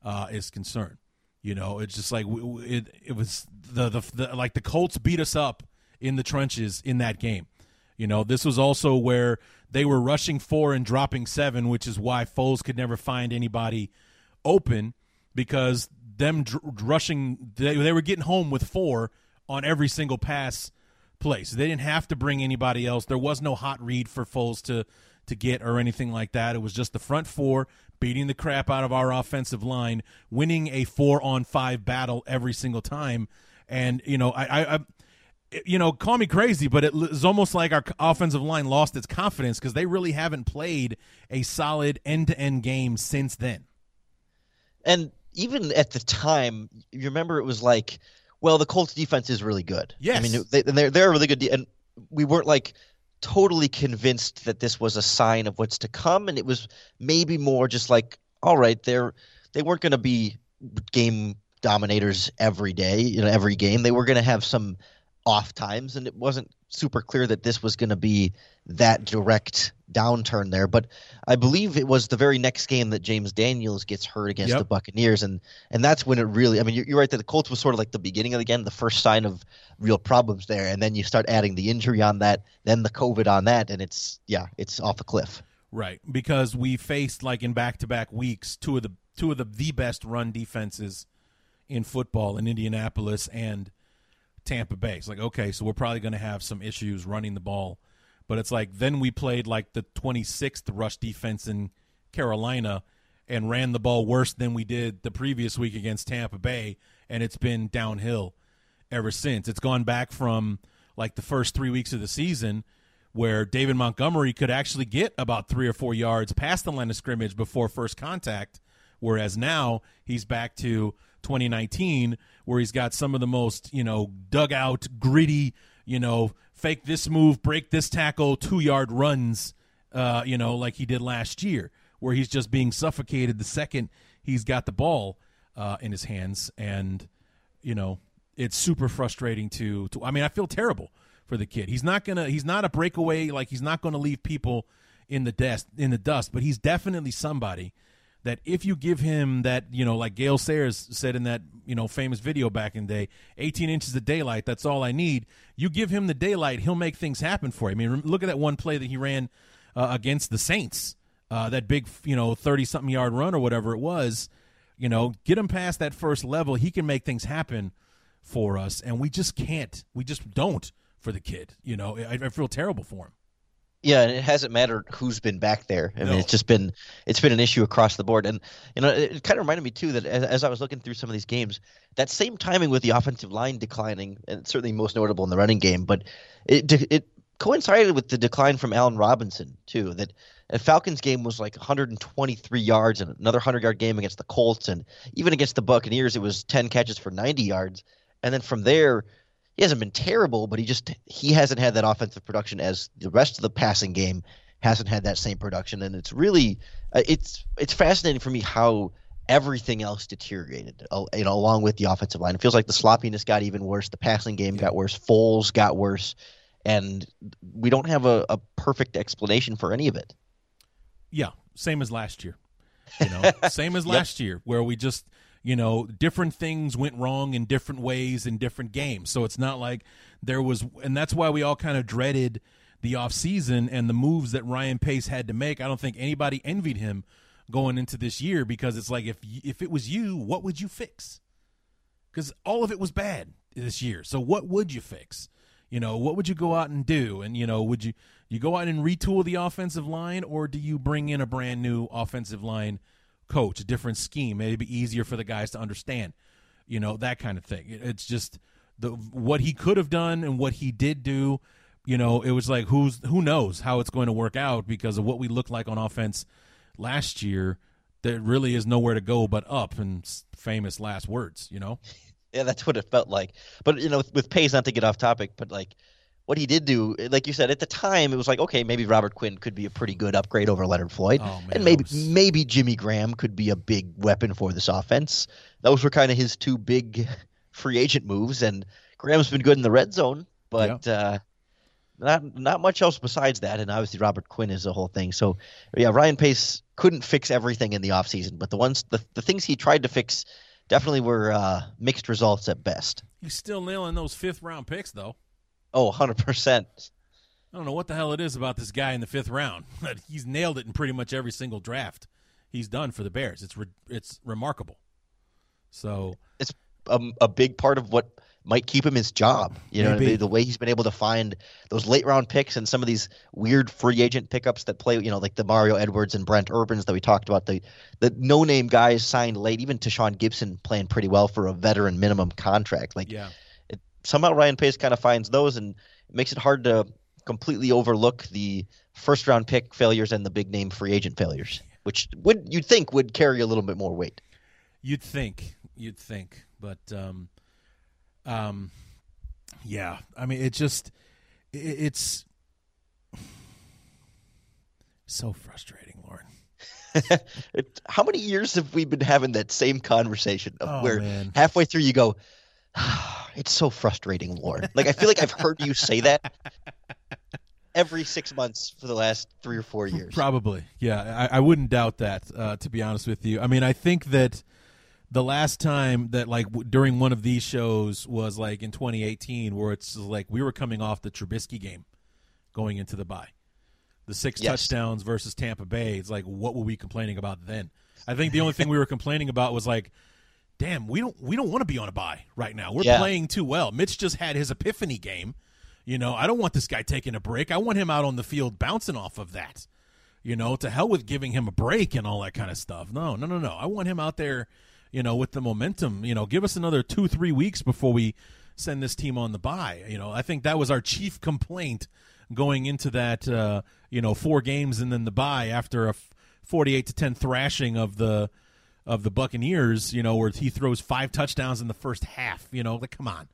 uh, is concerned. You know, it's just like it, it was the, the, the like the Colts beat us up in the trenches in that game. You know, this was also where they were rushing four and dropping seven, which is why Foles could never find anybody open because them dr- rushing they, they were getting home with four on every single pass play. So they didn't have to bring anybody else. There was no hot read for Foles to to get or anything like that. It was just the front four beating the crap out of our offensive line, winning a four on five battle every single time. And you know, I, I, you know, call me crazy, but it was almost like our offensive line lost its confidence because they really haven't played a solid end to end game since then. And even at the time, you remember it was like, well, the Colts defense is really good. Yes, I mean they, they're they're really good, de- and we weren't like totally convinced that this was a sign of what's to come, and it was maybe more just like, all right, they're they weren't going to be game dominators every day, you know, every game. They were going to have some off times, and it wasn't super clear that this was going to be that direct downturn there. But I believe it was the very next game that James Daniels gets hurt against Yep. the Buccaneers, and and that's when it really. I mean, you're, you're right that the Colts was sort of like the beginning of the game, the first sign of real problems there, and then you start adding the injury on that, then the COVID on that, and it's yeah, it's off a cliff. Right, because we faced like in back-to-back weeks two of the two of the the best run defenses in football in Indianapolis and Tampa Bay. It's like okay, so we're probably going to have some issues running the ball, but it's like then we played like the 26th rush defense in Carolina and ran the ball worse than we did the previous week against Tampa Bay, and it's been downhill ever since. It's gone back from like the first three weeks of the season where David Montgomery could actually get about three or four yards past the line of scrimmage before first contact, whereas now he's back to 2019 where he's got some of the most, you know, dugout, gritty, you know, fake this move, break this tackle, two yard runs, uh, you know, like he did last year, where he's just being suffocated the second he's got the ball uh, in his hands. And, you know, it's super frustrating to, to I mean, I feel terrible for the kid. He's not gonna he's not a breakaway, like he's not gonna leave people in the dust in the dust, but he's definitely somebody that if you give him that, you know, like Gale Sayers said in that, you know, famous video back in the day, 18 inches of daylight, that's all I need. You give him the daylight, he'll make things happen for you. I mean, look at that one play that he ran uh, against the Saints, uh, that big, you know, 30 something yard run or whatever it was. You know, get him past that first level, he can make things happen for us, and we just can't. We just don't for the kid. You know, I, I feel terrible for him. Yeah, and it hasn't mattered who's been back there. I No. mean, it's just been it's been an issue across the board. And you know, it, it kind of reminded me too that as, as I was looking through some of these games, that same timing with the offensive line declining, and certainly most notable in the running game, but it it coincided with the decline from Allen Robinson too. That a Falcons game was like 123 yards and another 100 yard game against the Colts, and even against the Buccaneers, it was 10 catches for 90 yards. And then from there, he hasn't been terrible, but he just he hasn't had that offensive production as the rest of the passing game hasn't had that same production, and it's really uh, it's it's fascinating for me how everything else deteriorated, uh, you know, along with the offensive line. It feels like the sloppiness got even worse, the passing game got worse, Foles got worse, and we don't have a, a perfect explanation for any of it. Yeah, same as last year. You know, <laughs> same as last year, where we just, you know, different things went wrong in different ways in different games. So it's not like there was, and that's why we all kind of dreaded the offseason and the moves that Ryan Pace had to make. I don't think anybody envied him going into this year because it's like if if it was you, what would you fix? Because all of it was bad this year. So what would you fix? You know, what would you go out and do? And you know, would you you go out and retool the offensive line, or do you bring in a brand new offensive line coach, a different scheme, maybe easier for the guys to understand? You know, that kind of thing. It's just the what he could have done and what he did do. you know, it was like who's who knows how it's going to work out because of what we looked like on offense last year. There really is nowhere to go but up, and famous last words. You know. <laughs> Yeah, that's what it felt like. But you know, with, with Pace, not to get off topic, but like what he did do, like you said, at the time, it was like, okay, maybe Robert Quinn could be a pretty good upgrade over Leonard Floyd, Oh, man, and maybe was- maybe Jimmy Graham could be a big weapon for this offense. Those were kind of his two big <laughs> free agent moves, and Graham's been good in the red zone, but uh, not not much else besides that. And obviously, Robert Quinn is the whole thing. So yeah, Ryan Pace couldn't fix everything in the offseason, but the ones the, the things he tried to fix definitely were uh, mixed results at best. He's still nailing those fifth round picks though. Oh, 100%. I don't know what the hell it is about this guy in the fifth round, <laughs> but he's nailed it in pretty much every single draft he's done for the Bears. It's re- it's remarkable. So It's a, a big part of what might keep him his job. You know, I Maybe. mean? the way he's been able to find those late round picks and some of these weird free agent pickups that play, you know, like the Mario Edwards and Brent Urbans that we talked about, the the no name guys signed late, even Tashaun Gipson playing pretty well for a veteran minimum contract. Like yeah, somehow Ryan Pace kind of finds those and makes it hard to completely overlook the first round pick failures and the big name free agent failures, which would you'd think would carry a little bit more weight. you'd think, you'd think, but um, um, yeah. I mean, it just it, it's <sighs> so frustrating, Lorin. <laughs> How many years have we been having that same conversation of Oh, where man. halfway through you go, <sighs> it's so frustrating, Lord. Like I feel like I've heard you say that every six months for the last three or four years. Probably, yeah. I, I wouldn't doubt that. Uh, to be honest with you, I mean, I think that the last time that like w- during one of these shows was like in 2018, where it's like we were coming off the Trubisky game, going into the bye, the six Yes. touchdowns versus Tampa Bay. It's like what were we complaining about then? I think the only thing we were complaining about was like. Damn, we don't we don't want to be on a bye right now. We're Yeah. playing too well. Mitch just had his epiphany game. You know, I don't want this guy taking a break. I want him out on the field bouncing off of that. You know, to hell with giving him a break and all that kind of stuff. No, no, no, no. I want him out there, you know, with the momentum. You know, give us another two, three weeks before we send this team on the bye. You know, I think that was our chief complaint going into that, uh, you know, four games and then the bye after a 48 to 10 thrashing of the of the Buccaneers, you know, where he throws five touchdowns in the first half. You know, like come on,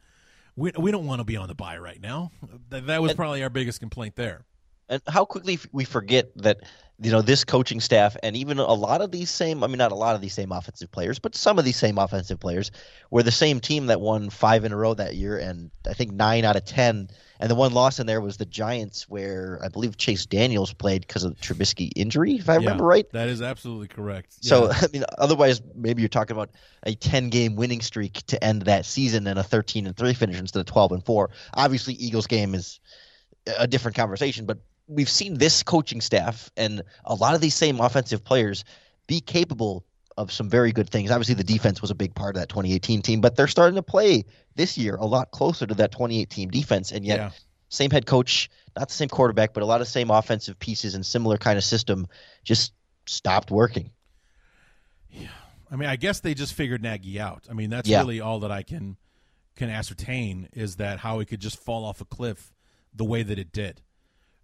we we don't want to be on the bye right now. That, that was probably our biggest complaint there. and how quickly we forget that you know this coaching staff and even a lot of these same i mean not a lot of these same offensive players but some of these same offensive players were the same team that won five in a row that year and i think nine out of ten and the one loss in there was the giants where i believe chase daniels played because of the trubisky injury if i remember right That is absolutely correct. so <laughs> I mean, otherwise, maybe you're talking about a 10 game winning streak to end that season and a 13 and three finish instead of 12 and four. Obviously, Eagles game is a different conversation, but we've seen this coaching staff and a lot of these same offensive players be capable of some very good things. Obviously, the defense was a big part of that 2018 team, but they're starting to play this year a lot closer to that 2018 defense, and yet Yeah. same head coach, not the same quarterback, but a lot of same offensive pieces and similar kind of system just stopped working. Yeah. I mean, I guess they just figured Nagy out. I mean, that's Yeah. really all that I can can ascertain is that how it could just fall off a cliff the way that it did.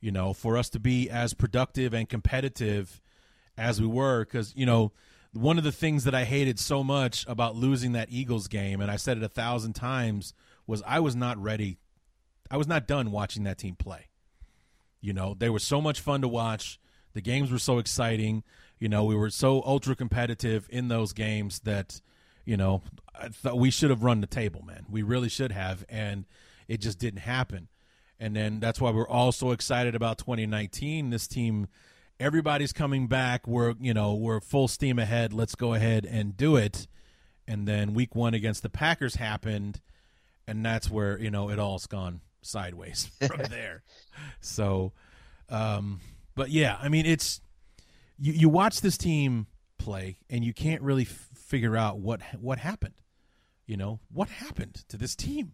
You know, for us to be as productive and competitive as we were, because you know, one of the things that I hated so much about losing that Eagles game, and I said it a thousand times, was I was not ready. I was not done watching that team play. You know, they were so much fun to watch. The games were so exciting. You know, we were so ultra competitive in those games that, you know, I thought we should have run the table, man. We really should have, and it just didn't happen. And then that's why we're all so excited about 2019. This team, everybody's coming back. We're, you know, we're full steam ahead. Let's go ahead and do it. And then week one against the Packers happened, and that's where you know it all's gone sideways <laughs> from <laughs> there. So, um, but yeah, I mean, it's you. You watch this team play, and you can't really f- figure out what what happened. You know what happened to this team?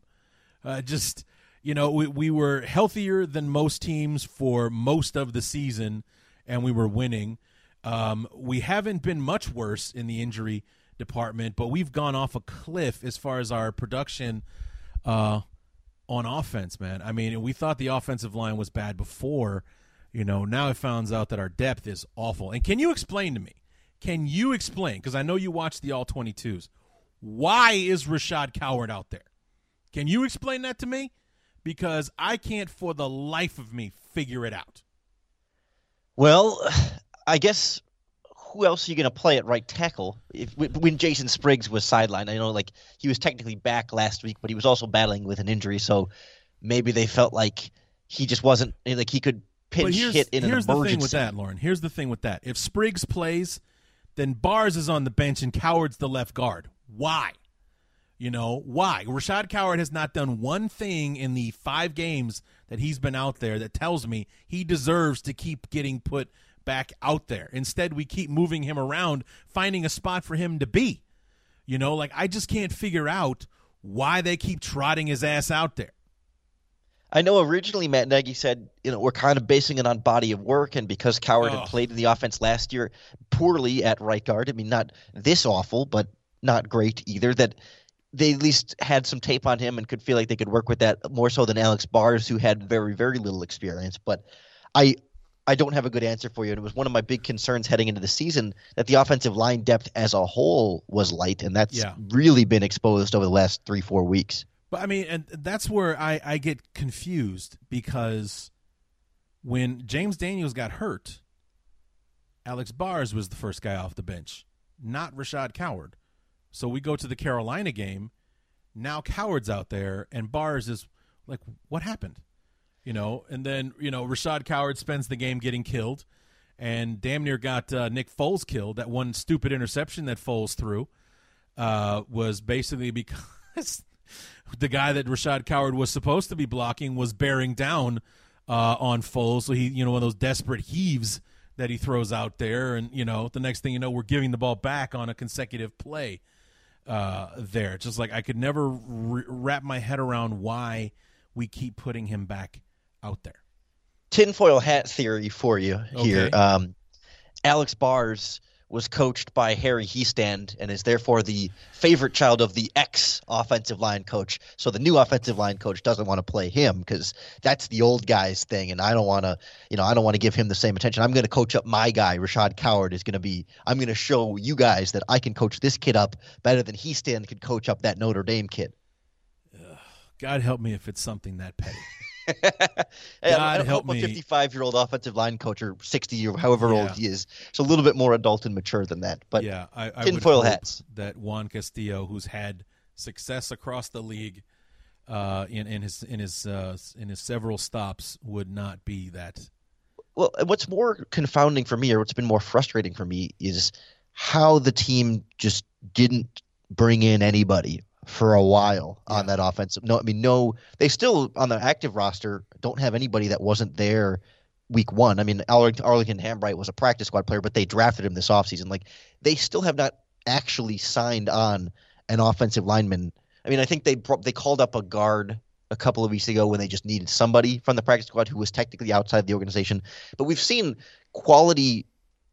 Uh, just you know, we, we were healthier than most teams for most of the season, and we were winning. Um, we haven't been much worse in the injury department, but we've gone off a cliff as far as our production uh, on offense, man. I mean, we thought the offensive line was bad before. You know, now it found out that our depth is awful. And can you explain to me? Can you explain? Because I know you watched the all 22s. Why is Rashad Coward out there? Can you explain that to me? Because I can't for the life of me figure it out. Well, I guess who else are you going to play at right tackle? If when Jason Spriggs was sidelined, I know like he was technically back last week, but he was also battling with an injury, so maybe they felt like he just wasn't eh, like he could pinch hit in an emergency. Here's the thing with that, Lorin. Here's the thing with that. If Spriggs plays, then Bars is on the bench and Coward's the left guard. Why? You know, why? Rashad Coward has not done one thing in the five games that he's been out there that tells me he deserves to keep getting put back out there. Instead, we keep moving him around, finding a spot for him to be. You know, like I just can't figure out why they keep trotting his ass out there. I know originally Matt Nagy said, you know, we're kind of basing it on body of work, and because Coward oh. had played in the offense last year poorly at right guard, I mean, not this awful, but not great either, that they at least had some tape on him and could feel like they could work with that more so than Alex Bars, who had very, very little experience. But I I don't have a good answer for you. And it was one of my big concerns heading into the season that the offensive line depth as a whole was light, and that's yeah. really been exposed over the last three, four weeks. But I mean, and that's where I, I get confused because when James Daniels got hurt, Alex Bars was the first guy off the bench, not Rashad Coward. So we go to the Carolina game. Now Coward's out there, and Bars is like, what happened? You know, and then, you know, Rashad Coward spends the game getting killed and damn near got uh, Nick Foles killed. That one stupid interception that Foles threw uh, was basically because <laughs> the guy that Rashad Coward was supposed to be blocking was bearing down uh, on Foles. So he, you know, one of those desperate heaves that he throws out there. And, you know, the next thing you know, we're giving the ball back on a consecutive play uh, there. Just like I could never re- wrap my head around why we keep putting him back out there. Tinfoil hat theory for you here. Okay. Um, Alex Bars was coached by Harry Hiestand and is therefore the favorite child of the ex offensive line coach. So the new offensive line coach doesn't want to play him because that's the old guy's thing, and I don't want to, you know, I don't want to give him the same attention. I'm going to coach up my guy. Rashad Coward is going to be. I'm going to show you guys that I can coach this kid up better than Hiestand could coach up that Notre Dame kid. God help me if it's something that petty. <laughs> God help me. A 55 year old offensive line coach or 60 or however yeah. old he is. It's a little bit more adult and mature than that. But yeah, I, I tinfoil hats. That Juan Castillo, who's had success across the league uh, in, in his in his uh, in his several stops, would not be that. Well, what's more confounding for me, or what's been more frustrating for me, is how the team just didn't bring in anybody for a while yeah. on that offensive. No, I mean, no, they still on the active roster don't have anybody that wasn't there week one. I mean, Arlington, Arlington Hambright was a practice squad player, but they drafted him this offseason. Like, they still have not actually signed on an offensive lineman. I mean, I think they they called up a guard a couple of weeks ago when they just needed somebody from the practice squad who was technically outside the organization. But we've seen quality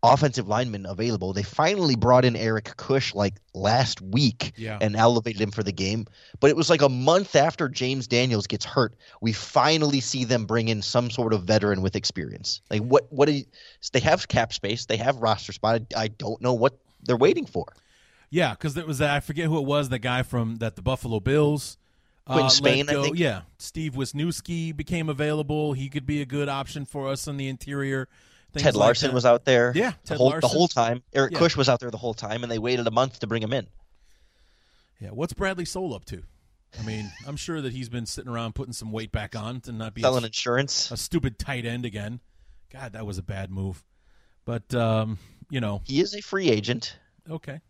offensive linemen available. They finally brought in Eric Kush like last week yeah. and elevated him for the game. But it was like a month after James Daniels gets hurt, we finally see them bring in some sort of veteran with experience. Like what what you, they have cap space, they have roster spot. I, don't know what they're waiting for. Yeah, because it was I forget who it was, the guy from that the Buffalo Bills. Uh, Spain, I think. Yeah, Steve Wisniewski became available. He could be a good option for us on the interior. Ted Larsen like was out there. Yeah, the whole, the whole, time. Eric yeah. Kush was out there the whole time, and they waited a month to bring him in. Yeah, what's Bradley Sowell up to? I mean, I'm sure that he's been sitting around putting some weight back on to not be selling a, insurance. A stupid tight end again. God, that was a bad move. But um, you know, he is a free agent. Okay,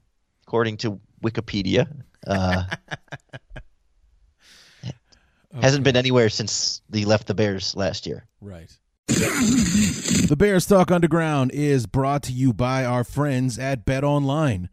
according to Wikipedia. Uh, okay. <laughs> Hasn't been anywhere since he left the Bears last year. Right. The Bears Talk Underground is brought to you by our friends at Bet Online.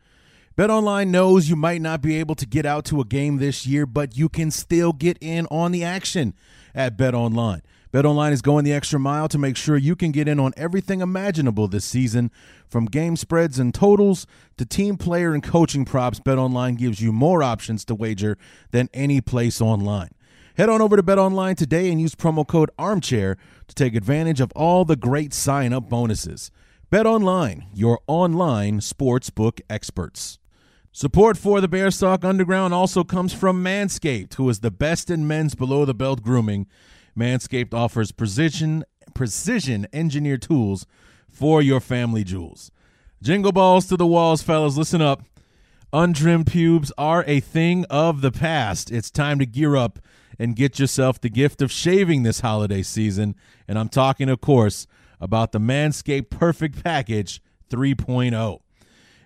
Bet Online knows you might not be able to get out to a game this year, but you can still get in on the action at Bet Online. Bet Online is going the extra mile to make sure you can get in on everything imaginable this season, from game spreads and totals to team player and coaching props. Bet Online gives you more options to wager than any place online. Head on over to Bet Online today and use promo code Armchair to take advantage of all the great sign up bonuses. Bet Online, your online sportsbook experts. Support for the Bearstalk Underground also comes from Manscaped, who is the best in men's below the belt grooming. Manscaped offers precision precision engineered tools for your family jewels. Jingle balls to the walls, fellas. Listen up. Untrimmed pubes are a thing of the past. It's time to gear up and get yourself the gift of shaving this holiday season. And I'm talking, of course, about the Manscaped Perfect Package 3.0.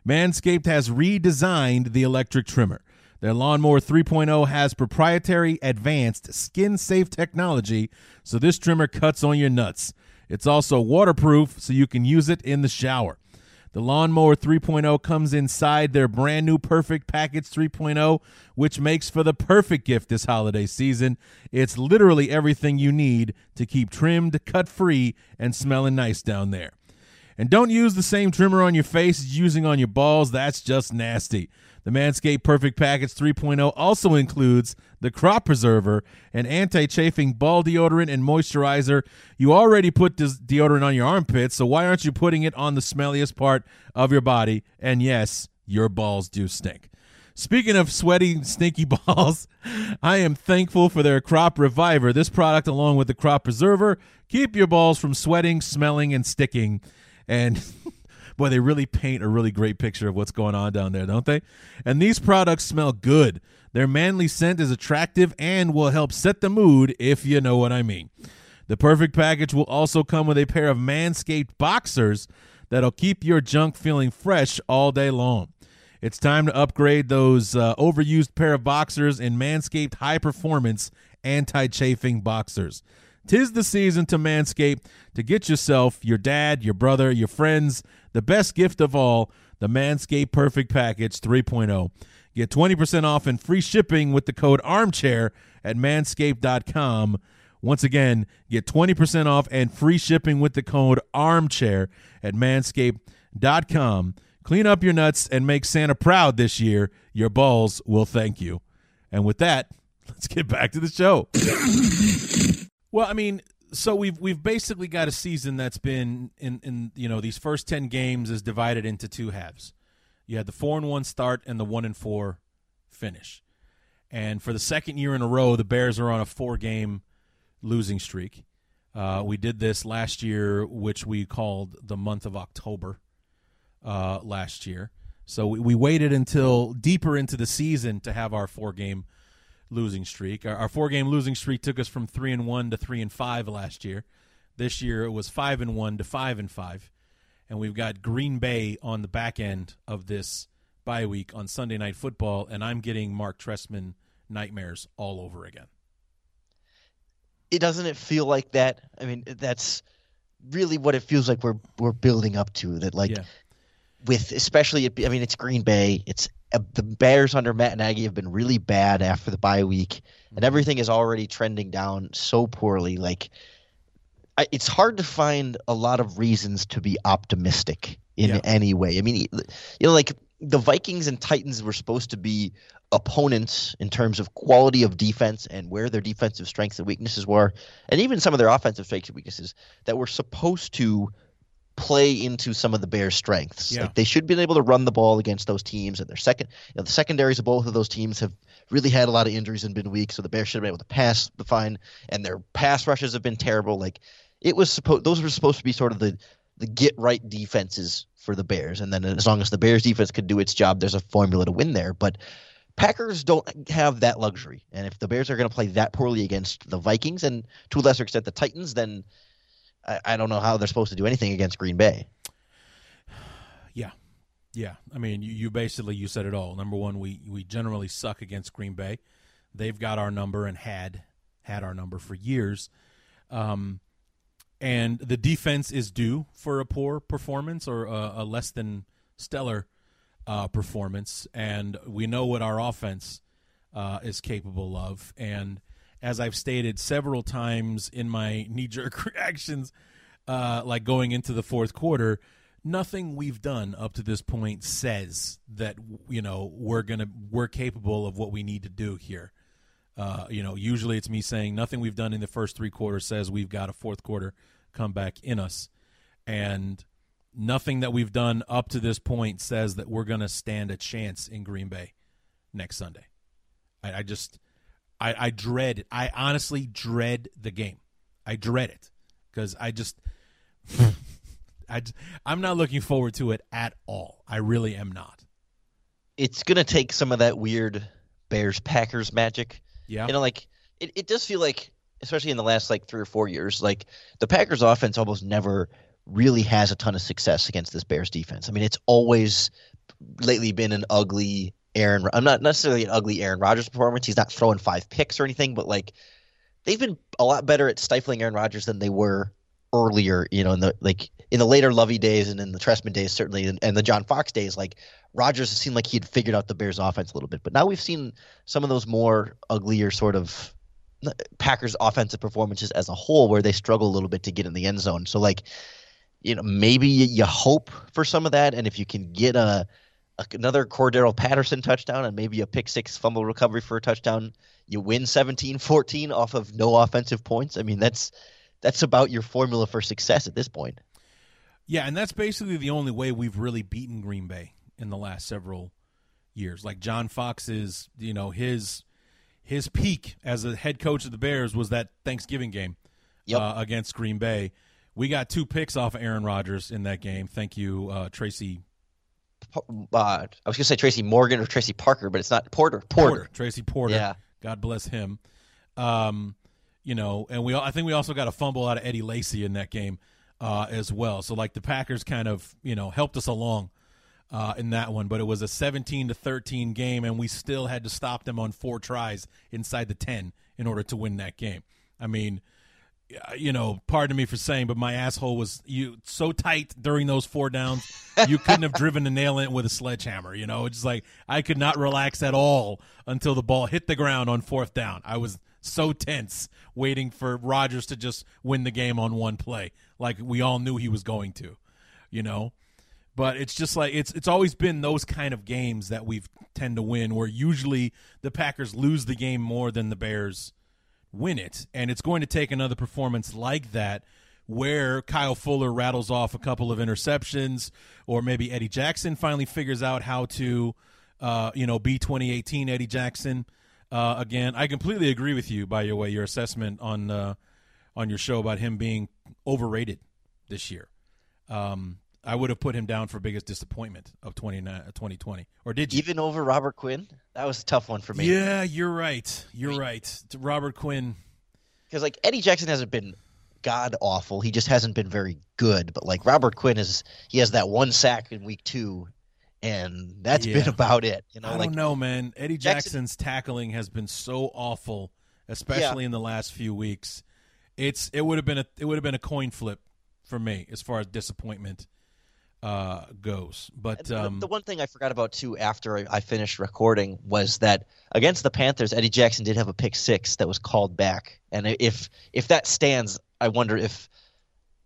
Manscaped has redesigned the electric trimmer. Their Lawnmower 3.0 has proprietary advanced skin safe technology, so this trimmer cuts on your nuts. It's also waterproof, so you can use it in the shower. The Lawnmower 3.0 comes inside their brand new Perfect Package 3.0, which makes for the perfect gift this holiday season. It's literally everything you need to keep trimmed, cut free, and smelling nice down there. And don't use the same trimmer on your face as using on your balls. That's just nasty. The Manscaped Perfect Package 3.0 also includes the Crop Preserver, an anti chafing ball deodorant and moisturizer. You already put this deodorant on your armpits, so why aren't you putting it on the smelliest part of your body? And yes, your balls do stink. Speaking of sweaty, stinky <laughs> balls, I am thankful for their Crop Reviver. This product, along with the Crop Preserver, keep your balls from sweating, smelling, and sticking. And <laughs> boy, they really paint a really great picture of what's going on down there, don't they? And these products smell good. Their manly scent is attractive and will help set the mood, if you know what I mean. The perfect package will also come with a pair of Manscaped boxers that'll keep your junk feeling fresh all day long. It's time to upgrade those uh, overused pair of boxers in Manscaped high performance anti chafing boxers. Tis the season to manscape to get yourself, your dad, your brother, your friends, the best gift of all, the Manscaped Perfect Package 3.0. Get 20% off and free shipping with the code armchair at manscaped.com. Once again, get 20% off and free shipping with the code armchair at manscaped.com. Clean up your nuts and make Santa proud this year. Your balls will thank you. And with that, <laughs> let's get back to the show. Well, I mean, so we've we've basically got a season that's been in in you know these first ten games is divided into two halves. You had the four and one start and the one and four finish, and for the second year in a row, the Bears are on a four game losing streak. Uh, we did this last year, which we called the month of October uh, last year. So we, we waited until deeper into the season to have our four game losing streak. Our, our four game losing streak took us from three and one to three and five last year. This year it was five and one to five and five, and we've got Green Bay on the back end of this bye week on Sunday Night Football, and I'm getting Mark Trestman nightmares all over again. It doesn't it feel like that? I mean, that's really what it feels like we're we're building up to. That like. Yeah. With especially, I mean, it's Green Bay. It's the Bears under Matt Nagy have been really bad after the bye week, and mm-hmm. everything is already trending down so poorly. Like, I, it's hard to find a lot of reasons to be optimistic in yeah. any way. I mean, you know, like the Vikings and Titans were supposed to be opponents in terms of quality of defense and where their defensive strengths and weaknesses were, and even some of their offensive strengths and weaknesses that were supposed to play into some of the Bears' strengths. Yeah. Like they should be able to run the ball against those teams, and their second, you know, the secondaries of both of those teams have really had a lot of injuries and been weak. So the Bears should have been able to pass the fine, and their pass rushes have been terrible. Like it was supposed; those were supposed to be sort of the the get right defenses for the Bears, and then as long as the Bears defense could do its job, there's a formula to win there. But Packers don't have that luxury, and if the Bears are going to play that poorly against the Vikings and to a lesser extent the Titans, then I, don't know how they're supposed to do anything against Green Bay. Yeah, yeah. I mean, you, you basically you said it all. Number one, we we generally suck against Green Bay. They've got our number and had had our number for years. Um, and the defense is due for a poor performance or a, a less than stellar uh, performance, and we know what our offense uh, is capable of. And as I've stated several times in my knee jerk <laughs> reactions, uh, like going into the fourth quarter, nothing we've done up to this point says that you know we're gonna we're capable of what we need to do here. Uh, you know, usually it's me saying nothing we've done in the first three quarters says we've got a fourth quarter comeback in us, and nothing that we've done up to this point says that we're to stand a chance in Green Bay next Sunday. I, I just, I, I dread it. I honestly dread the game. I dread it because I just, <laughs> I, I'm not looking forward to it at all. I really am not. It's gonna take some of that weird Bears Packers magic. Yeah. You know, like it, it does feel like, especially in the last like three or four years, like the Packers offense almost never really has a ton of success against this Bears defense. I mean, it's always lately been an ugly Aaron. I'm not necessarily an ugly Aaron Rodgers performance. He's not throwing five picks or anything, but like they've been a lot better at stifling Aaron Rodgers than they were earlier. You know, in the like in the later Lovie days and in the Trestman days certainly, and, and the John Fox days, like Rodgers seemed like he had figured out the Bears offense a little bit. But now we've seen some of those more uglier sort of Packers offensive performances as a whole where they struggle a little bit to get in the end zone. So like, you know, maybe you hope for some of that, and if you can get a, a another Cordarrelle Patterson touchdown and maybe a pick six fumble recovery for a touchdown, you win 17-14 off of no offensive points. I mean, that's that's about your formula for success at this point. Yeah, and that's basically the only way we've really beaten Green Bay in the last several years. Like John Fox's, you know, his his peak as a head coach of the Bears was that Thanksgiving game Yep. uh, against Green Bay. We got two picks off of Aaron Rodgers in that game. Thank you, uh, Tracy Uh, I was gonna say Tracy Morgan or Tracy Parker, but it's not Porter. Porter. Tracy Porter. Yeah. God bless him. Um, you know, and we I think we also got a fumble out of Eddie Lacy in that game uh, as well. So like the Packers kind of you know helped us along uh, in that one, but it was a 17 to 13 game, and we still had to stop them on four tries inside the 10 in order to win that game. I mean, Uh, you know, pardon me for saying, but my asshole was you so tight during those four downs, you couldn't have driven a nail in it with a sledgehammer. You know, it's just like I could not relax at all until the ball hit the ground on fourth down. I was so tense waiting for Rodgers to just win the game on one play, like we all knew he was going to. You know, but it's just like it's it's always been those kind of games that we've tend to win, where usually the Packers lose the game more than the Bears win it. And it's going to take another performance like that where Kyle Fuller rattles off a couple of interceptions, or maybe Eddie Jackson finally figures out how to, uh, you know, be 2018 Eddie Jackson uh, again. I completely agree with you, by your way, your assessment on uh, on your show about him being overrated this year. Um, I would have put him down for biggest disappointment of 2020. Uh, or did you? Even over Robert Quinn, that was a tough one for me. Yeah, you're right. You're right. Robert Quinn. because like Eddie Jackson hasn't been god awful. He just hasn't been very good. But like Robert Quinn is, he has that one sack in week two, and that's Yeah. been about it. You know, I like don't know, man. Eddie Jackson- Jackson's tackling has been so awful, especially in the last few weeks. It's it would have been a it would have been a coin flip for me as far as disappointment uh, goes. But the- um, the one thing I forgot about too after I, I finished recording was that against the Panthers, Eddie Jackson did have a pick six that was called back, and if if that stands, I wonder if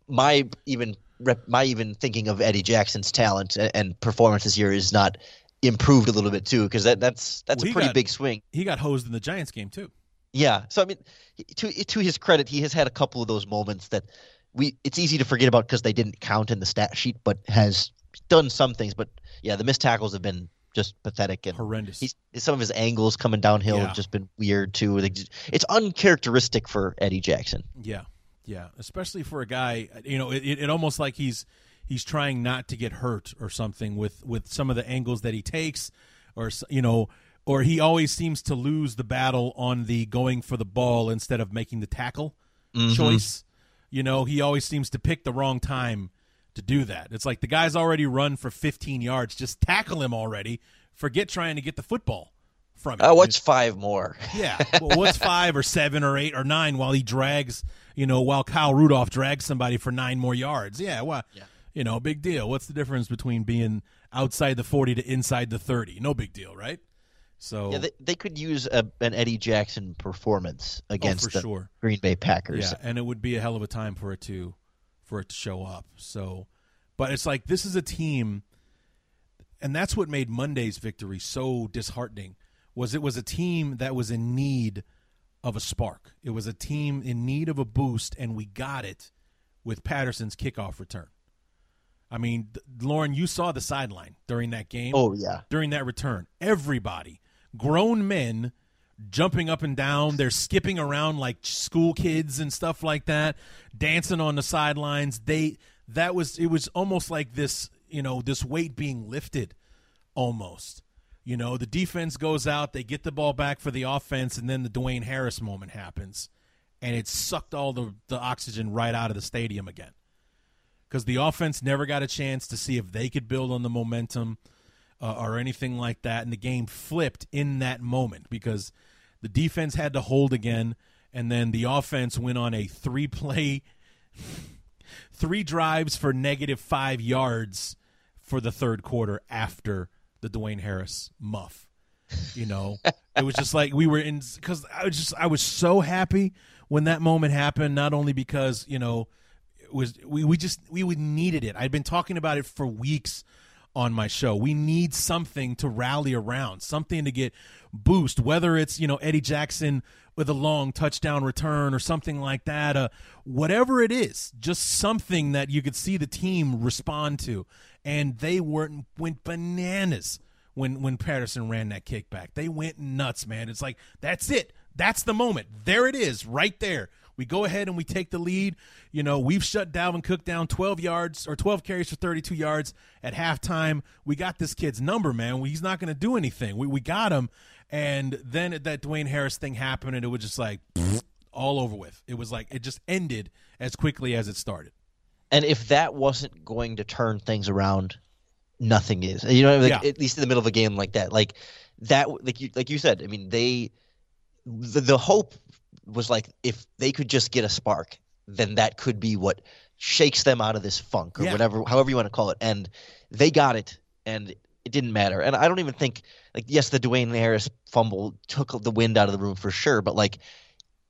my even rep, my even thinking of Eddie Jackson's talent and, and performance this year is not improved a little bit too, because that that's that's Well, a pretty got- big swing. he got hosed in the Giants game too. Yeah. So I mean, to to his credit, he has had a couple of those moments that we it's easy to forget about because they didn't count in the stat sheet, but has done some things. But yeah, the missed tackles have been just pathetic and Horrendous. He's some of his angles coming downhill Yeah. have just been weird too. It's uncharacteristic for Eddie Jackson. Yeah, yeah, especially for a guy, you know, it, it, it almost like he's he's trying not to get hurt or something with with some of the angles that he takes, or you know, or he always seems to lose the battle on the going for the ball instead of making the tackle mm-hmm. choice. You know, he always seems to pick the wrong time to do that. It's like the guy's already run for 15 yards, just tackle him already. Forget trying to get the football from him. Uh, what's five more? Yeah. Well, what's <laughs> five or seven or eight or nine while he drags, you know, while Kyle Rudolph drags somebody for nine more yards? Yeah. Well, you know, big deal. What's the difference between being outside the 40 to inside the 30? No big deal, right? So, Yeah, they, they could use a, an Eddie Jackson performance oh, against Oh, the sure. Green Bay Packers. yeah, and it would be a hell of a time for it to for it to show up. So, but it's like this is a team and that's what made Monday's victory so disheartening. Was it was a team that was in need of a spark. It was a team in need of a boost, and we got it with Patterson's kickoff return. I mean, Lorin, you saw the sideline during that game. Oh yeah, during that return, everybody, grown men, jumping up and down. They're skipping around like school kids and stuff like that, dancing on the sidelines. They that was it was almost like this, you know, this weight being lifted, almost. You know, the defense goes out, they get the ball back for the offense, and then the Dwayne Harris moment happens, and it sucked all the the oxygen right out of the stadium again because the offense never got a chance to see if they could build on the momentum uh, or anything like that. And the game flipped in that moment because the defense had to hold again, and then the offense went on a three play, <laughs> three drives for negative five yards for the third quarter after the Dwayne Harris muff. You know, <laughs> it was just like we were in because I was just I was so happy when that moment happened. Not only because you know it was we, we just we needed it. I'd been talking about it for weeks on my show. We need something to rally around, something to get boost, whether it's, you know, Eddie Jackson with a long touchdown return or something like that, uh, whatever it is, just something that you could see the team respond to. And they weren't went bananas when when Patterson ran that kickback. They went nuts, man. It's like that's it. That's the moment. There it is, right there. We go ahead and we take the lead. You know, we've shut Dalvin Cook down 12 yards or 12 carries for 32 yards at halftime. We got this kid's number, man. He's not going to do anything. We, we got him. And then that Dwayne Harris thing happened, and it was just like <sniffs> all over with. It was like it just ended as quickly as it started. And if that wasn't going to turn things around, nothing is. You know, like, yeah. at least in the middle of a game like that, like that, like you, like you said. I mean, they the, the hope was like if they could just get a spark, then that could be what shakes them out of this funk or yeah. whatever, however you want to call it. And they got it, and it didn't matter. And I don't even think like yes, the Dwayne Harris fumble took the wind out of the room for sure, but like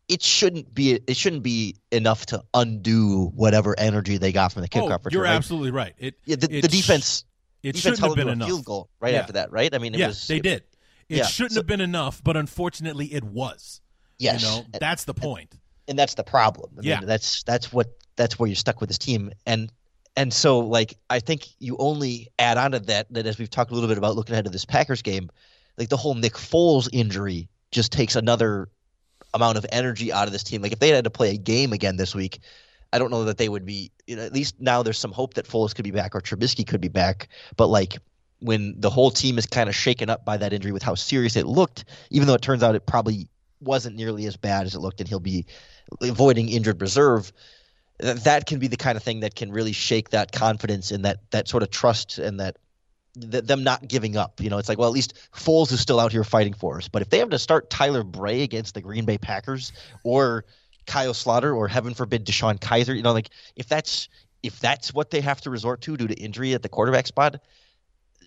it shouldn't be it shouldn't be enough to undo whatever energy they got from the kickoff oh, You're right? absolutely right. It, yeah, the, it the defense. It defense shouldn't have been enough. Field goal right yeah. after that, right? I mean, it yeah, was, they did. It yeah, shouldn't so, have been enough, but unfortunately, it was. Yes, you know, that's the point. And, and that's the problem. I yeah, mean, that's that's what that's where you're stuck with this team, and and so like I think you only add on to that that as we've talked a little bit about looking ahead to this Packers game, like the whole Nick Foles injury just takes another amount of energy out of this team. Like if they had to play a game again this week, I don't know that they would be. You know, at least now there's some hope that Foles could be back or Trubisky could be back, but like when the whole team is kind of shaken up by that injury with how serious it looked, even though it turns out it probably wasn't nearly as bad as it looked, and he'll be avoiding injured reserve. That can be the kind of thing that can really shake that confidence and that that sort of trust and that them not giving up. You know, it's like, well, at least Foles is still out here fighting for us. But if they have to start Tyler Bray against the Green Bay Packers or Kyle Sloter or heaven forbid DeShone Kizer, you know, like if that's if that's what they have to resort to due to injury at the quarterback spot,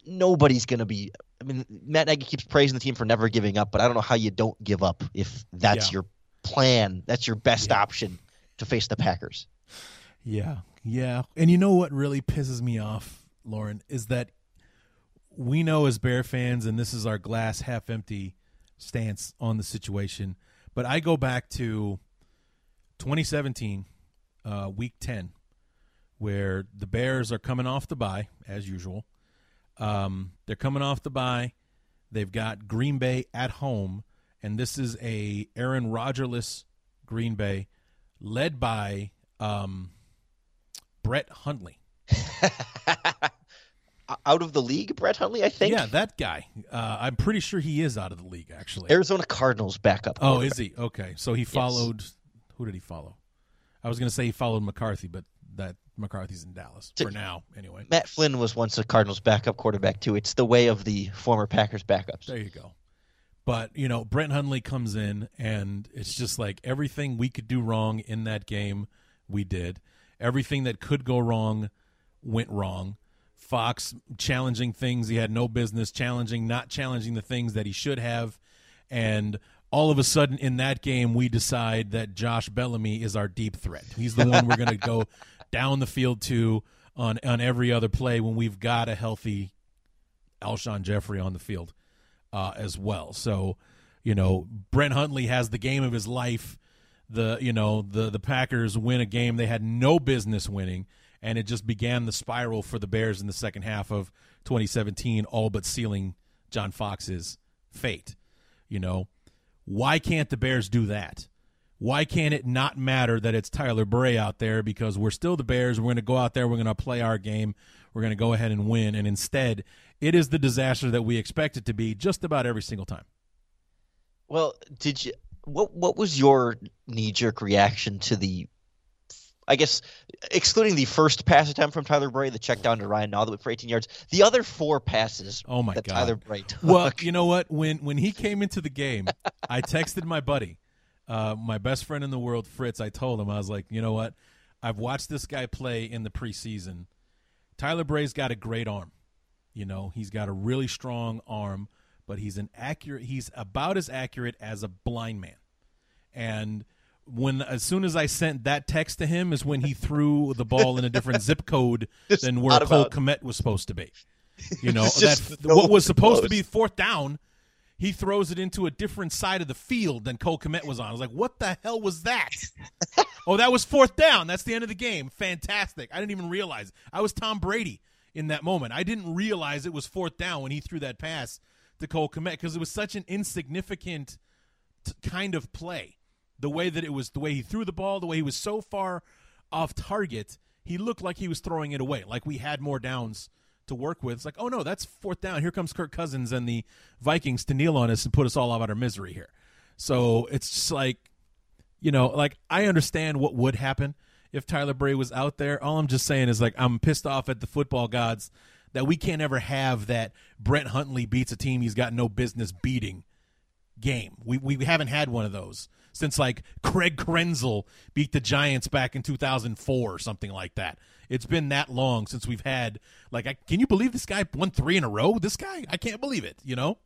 nobody's going to be. I mean, Matt Nagy keeps praising the team for never giving up, but I don't know how you don't give up if that's yeah. your plan. That's your best yeah. option to face the Packers. Yeah, yeah. And you know what really pisses me off, Lorin, is that we know as Bear fans, and this is our glass half empty stance on the situation. But I go back to 2017, uh, week 10, where the Bears are coming off the bye, as usual. Um, they're coming off the bye. They've got Green Bay at home, and this is a Aaron Rodgerless Green Bay, led by um, Brett Hundley. <laughs> out of the league, Brett Hundley, I think. Yeah, that guy. Uh, I'm pretty sure he is out of the league, actually. Arizona Cardinals backup. Oh, is he? Okay, so he followed. Yes. Who did he follow? I was going to say he followed McCarthy, but that McCarthy's in Dallas for now, anyway. Matt Flynn was once a Cardinals backup quarterback too. It's the way of the former Packers backups. There you go. But you know, Brent Hundley comes in, and it's just like everything we could do wrong in that game, we did. Everything that could go wrong went wrong. Fox challenging things he had no business challenging, not challenging the things that he should have, and all of a sudden in that game we decide that Josh Bellamy is our deep threat. He's the one we're going <laughs> to go down the field to on on every other play when we've got a healthy Alshon Jeffery on the field uh, as well. So, You know, Brent Hundley has the game of his life. The you know the the Packers win a game they had no business winning, and it just began the spiral for the Bears in the second half of 2017, all but sealing John Fox's fate. You know, why can't the Bears do that? Why can't it not matter that it's Tyler Bray out there because we're still the Bears? We're going to go out there, we're going to play our game, we're going to go ahead and win, and instead, it is the disaster that we expect it to be just about every single time. Well, did you? What What was your knee jerk reaction to the? I guess, excluding the first pass attempt from Tyler Bray, the check down to Ryan Northwood for 18 yards, the other four passes. Oh my that god, Tyler Bray took. Well, you know what? When when he came into the game, I texted my buddy, uh, my best friend in the world, Fritz. I told him I was like, you know what? I've watched this guy play in the preseason. Tyler Bray's got a great arm. You know, he's got a really strong arm but he's an accurate he's about as accurate as a blind man and when as soon as I sent that text to him is when he threw the ball in a different zip code <laughs> than where Cole Kmet was supposed to be. You <laughs> know that what was supposed close. to be fourth down, he throws it into a different side of the field than Cole Kmet was on. I was like, what the hell was that? <laughs> oh, that was fourth down. That's the end of the game. Fantastic. I didn't even realize I was Tom Brady in that moment. I didn't realize it was fourth down when he threw that pass to Cole Kmet because it was such an insignificant t- kind of play. The way that it was, the way he threw the ball, the way he was so far off target, he looked like he was throwing it away, like we had more downs to work with. It's like, oh no, that's fourth down. Here comes Kirk Cousins and the Vikings to kneel on us and put us all out of our misery here. So it's just like, you know, like I understand what would happen if Tyler Bray was out there. All I'm just saying is like I'm pissed off at the football gods that we can't ever have that Brett Hundley beats a team he's got no business beating game. We we haven't had one of those since like Craig Krenzel beat the Giants back in 2004 or something like that. It's been that long since we've had like I, can you believe this guy won 3 in a row? This guy, I can't believe it, you know?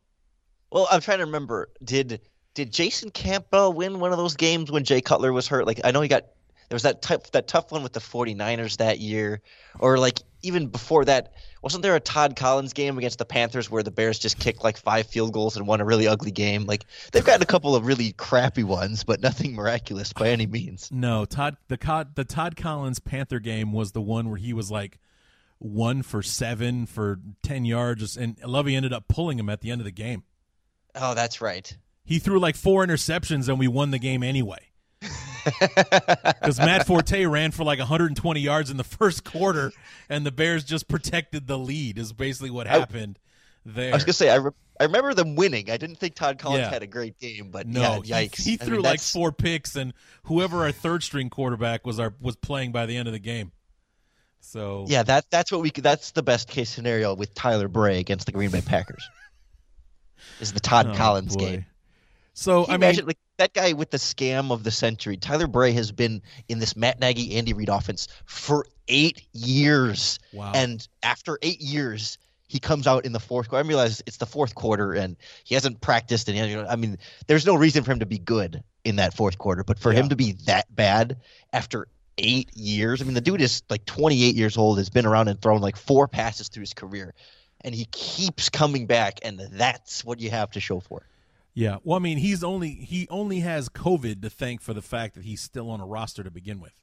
Well, I'm trying to remember did did Jason Campbell win one of those games when Jay Cutler was hurt? Like I know he got there was that tough that tough one with the 49ers that year or like even before that wasn't there a Todd Collins game against the Panthers where the Bears just kicked like five field goals and won a really ugly game? Like they've gotten a couple of really crappy ones, but nothing miraculous by any means. No, Todd the the Todd Collins Panther game was the one where he was like one for seven for ten yards, and Lovie ended up pulling him at the end of the game. Oh, that's right. He threw like four interceptions, and we won the game anyway. Because Matt Forte ran for like 120 yards in the first quarter, and the Bears just protected the lead. Is basically what happened I, there. I was gonna say I, re- I remember them winning. I didn't think Todd Collins yeah. had a great game, but no, yeah, yikes! He, he threw mean, like four picks, and whoever our third string quarterback was our was playing by the end of the game. So yeah, that that's what we that's the best case scenario with Tyler Bray against the Green Bay Packers. is the Todd oh, Collins boy. game. So I imagine mean, like that guy with the scam of the century. Tyler Bray has been in this Matt Nagy, Andy Reid offense for eight years. Wow. And after eight years, he comes out in the fourth quarter. I realize it's the fourth quarter and he hasn't practiced. And you know, I mean, there's no reason for him to be good in that fourth quarter, but for yeah. him to be that bad after eight years, I mean, the dude is like 28 years old, has been around and thrown like four passes through his career, and he keeps coming back, and that's what you have to show for it. Yeah. Well, I mean, he's only he only has COVID to thank for the fact that he's still on a roster to begin with.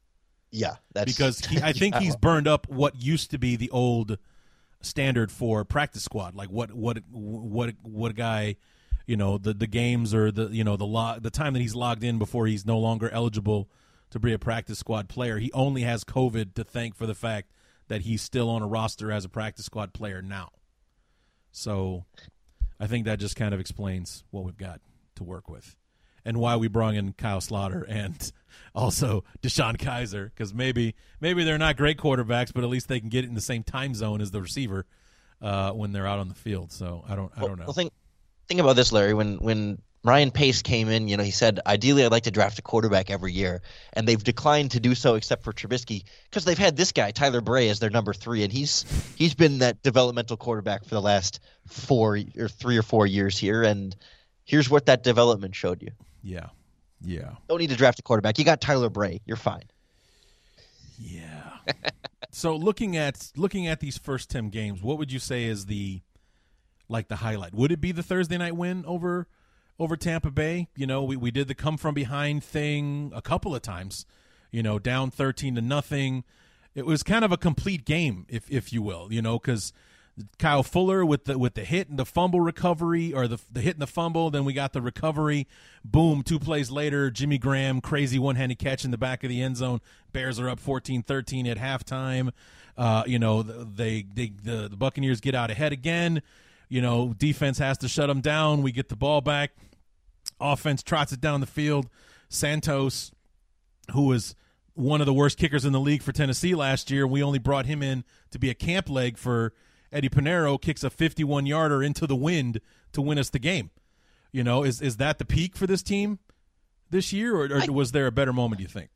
Yeah, that's because he, I <laughs> think yeah. he's burned up what used to be the old standard for practice squad. Like what what what what guy, you know, the the games or the you know the log the time that he's logged in before he's no longer eligible to be a practice squad player. He only has COVID to thank for the fact that he's still on a roster as a practice squad player now. So I think that just kind of explains what we've got to work with and why we brought in Kyle Sloter and <laughs> also DeShone Kizer because maybe maybe they're not great quarterbacks, but at least they can get it in the same time zone as the receiver uh, when they're out on the field. So I don't I don't know. Well, think think about this, Larry. When when Ryan Pace came in, you know, he said, ideally, I'd like to draft a quarterback every year. And they've declined to do so except for Trubisky because they've had this guy, Tyler Bray, as their number three. And he's he's been that developmental quarterback for the last four or three or four years here. And here's what that development showed you. Yeah. Yeah. Don't need to draft a quarterback. You got Tyler Bray. You're fine. Yeah. <laughs> so looking at looking at these first 10 games, what would you say is the like the highlight? Would it be the Thursday night win over over Tampa Bay. You know, we, we did the come from behind thing a couple of times, you know, down 13 to nothing. It was kind of a complete game, if if you will, you know, because Kyle Fuller with the with the hit and the fumble recovery, or the the hit and the fumble. Then we got the recovery. Boom! Two plays later, Jimmy Graham crazy one handed catch in the back of the end zone. Bears are up 14-13 at halftime. Uh, you know they they the, the Buccaneers get out ahead again. You know defense has to shut them down. We get the ball back. Offense trots it down the field. Santos, who was one of the worst kickers in the league for Tennessee last year, we only brought him in to be a camp leg for Eddie Piñeiro kicks a 51 yarder into the wind to win us the game. You know, is is that the peak for this team this year, or, or I, was there a better moment? Do you think?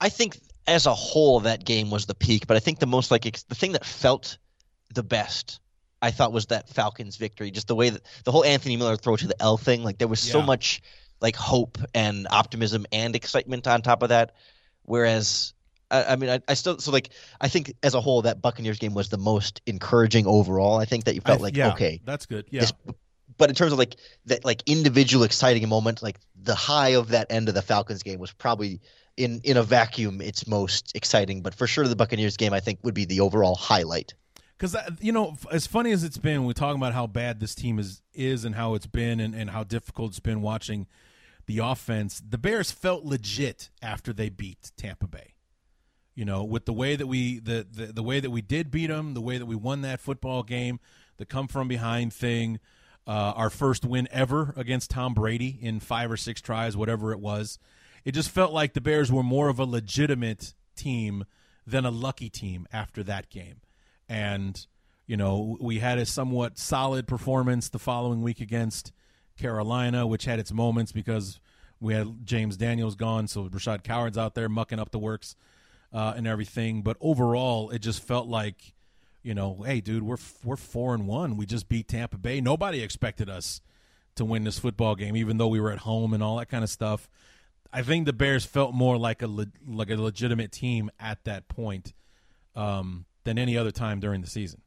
I think as a whole that game was the peak, but I think the most like the thing that felt the best I thought was that Falcons victory. Just the way that the whole Anthony Miller throw to the L thing, like there was yeah. so much like hope and optimism and excitement on top of that. Whereas I, I mean, I, I, still so like I think as a whole that Buccaneers game was the most encouraging overall. I think that you felt like yeah, okay, that's good. Yeah. but in terms of like that like individual exciting moment, like the high of that end of the Falcons game was probably in in a vacuum its most exciting. But for sure, the Buccaneers game I think would be the overall highlight. Because you know, as funny as it's been, we're talking about how bad this team is is and how it's been and, and how difficult it's been watching the offense. The Bears felt legit after they beat Tampa Bay you know, with the way that we the, the the way that we did beat them, the way that we won that football game, the come from behind thing, uh, our first win ever against Tom Brady in five or six tries, whatever it was. It just felt like the Bears were more of a legitimate team than a lucky team after that game, and you know we had a somewhat solid performance the following week against Carolina, which had its moments because we had James Daniels gone, so Rashad Coward's out there mucking up the works uh, and everything. But overall, it just felt like, you know, hey, dude, we're we're four and one. We just beat Tampa Bay. Nobody expected us to win this football game, even though we were at home and all that kind of stuff. I think the Bears felt more like a le- like a legitimate team at that point um, than any other time during the season.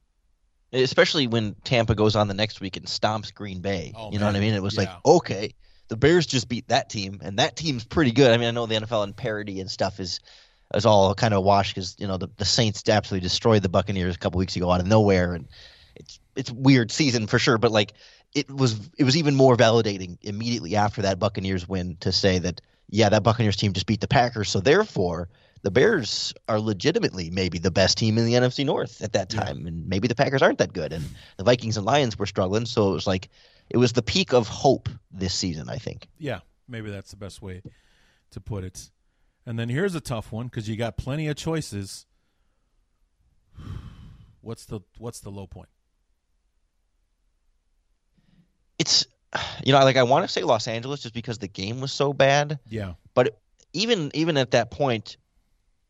Especially when Tampa goes on the next week and stomps Green Bay. Oh, you know what I mean? It was yeah. like, okay, the Bears just beat that team, and that team's pretty good. I mean, I know the NFL and parity and stuff is is all kind of washed because you know the, the Saints absolutely destroyed the Buccaneers a couple weeks ago out of nowhere, and it's it's weird season for sure. But like it was it was even more validating immediately after that Buccaneers win to say that yeah that Buccaneers team just beat the Packers, so therefore the Bears are legitimately maybe the best team in the NFC North at that time, yeah. and maybe the Packers aren't that good, and the Vikings and Lions were struggling, so it was like it was the peak of hope this season. I think. Yeah, maybe that's the best way to put it. And then here's a tough one because you got plenty of choices. What's the what's the low point? It's you know like I want to say Los Angeles just because the game was so bad. Yeah. But even even at that point,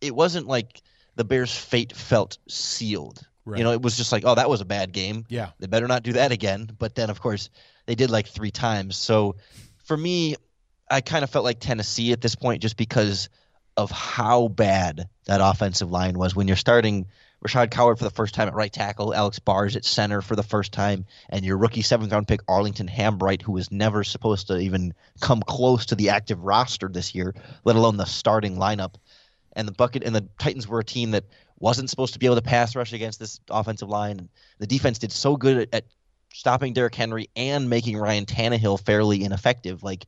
it wasn't like the Bears' fate felt sealed. Right. You know, it was just like, oh, that was a bad game. Yeah. They better not do that again. But then, of course, they did like three times. So for me, I kind of felt like Tennessee at this point just because of how bad that offensive line was when you're starting Rashad Coward for the first time at right tackle, Alex Bars at center for the first time, and your rookie seventh round pick Arlington Hambright, who was never supposed to even come close to the active roster this year, let alone the starting lineup. And the bucket and the Titans were a team that wasn't supposed to be able to pass rush against this offensive line. And The defense did so good at, at stopping Derrick Henry and making Ryan Tannehill fairly ineffective. Like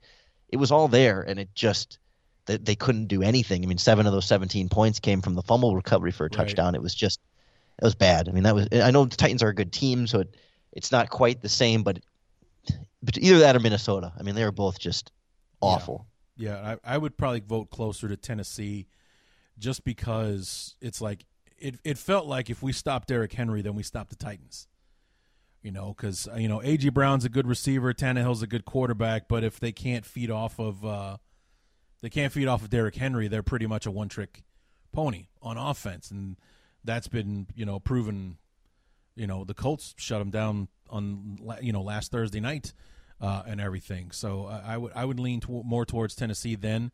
it was all there, and it just they, they couldn't do anything. I mean, seven of those 17 points came from the fumble recovery for a touchdown. Right. It was just it was bad. I mean, that was I know the Titans are a good team, so it, it's not quite the same, but but either that or Minnesota. I mean, they were both just awful. Yeah, yeah I, I would probably vote closer to Tennessee, just because it's like it. It felt like if we stopped Derrick Henry, then we stopped the Titans. You know, because you know AJ Brown's a good receiver, Tannehill's a good quarterback, but if they can't feed off of uh, they can't feed off of Derrick Henry. They're pretty much a one trick pony on offense, and that's been you know proven. You know the Colts shut them down on you know last Thursday night uh, and everything. So I, I would I would lean to, more towards Tennessee than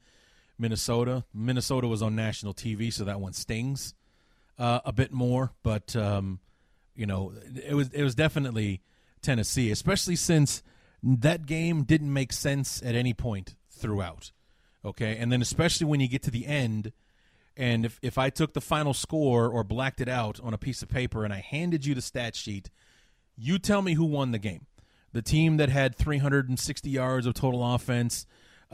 Minnesota. Minnesota was on national TV, so that one stings uh, a bit more. But um, you know it was it was definitely Tennessee, especially since that game didn't make sense at any point throughout. Okay, and then especially when you get to the end, and if if I took the final score or blacked it out on a piece of paper and I handed you the stat sheet, you tell me who won the game. The team that had 360 yards of total offense,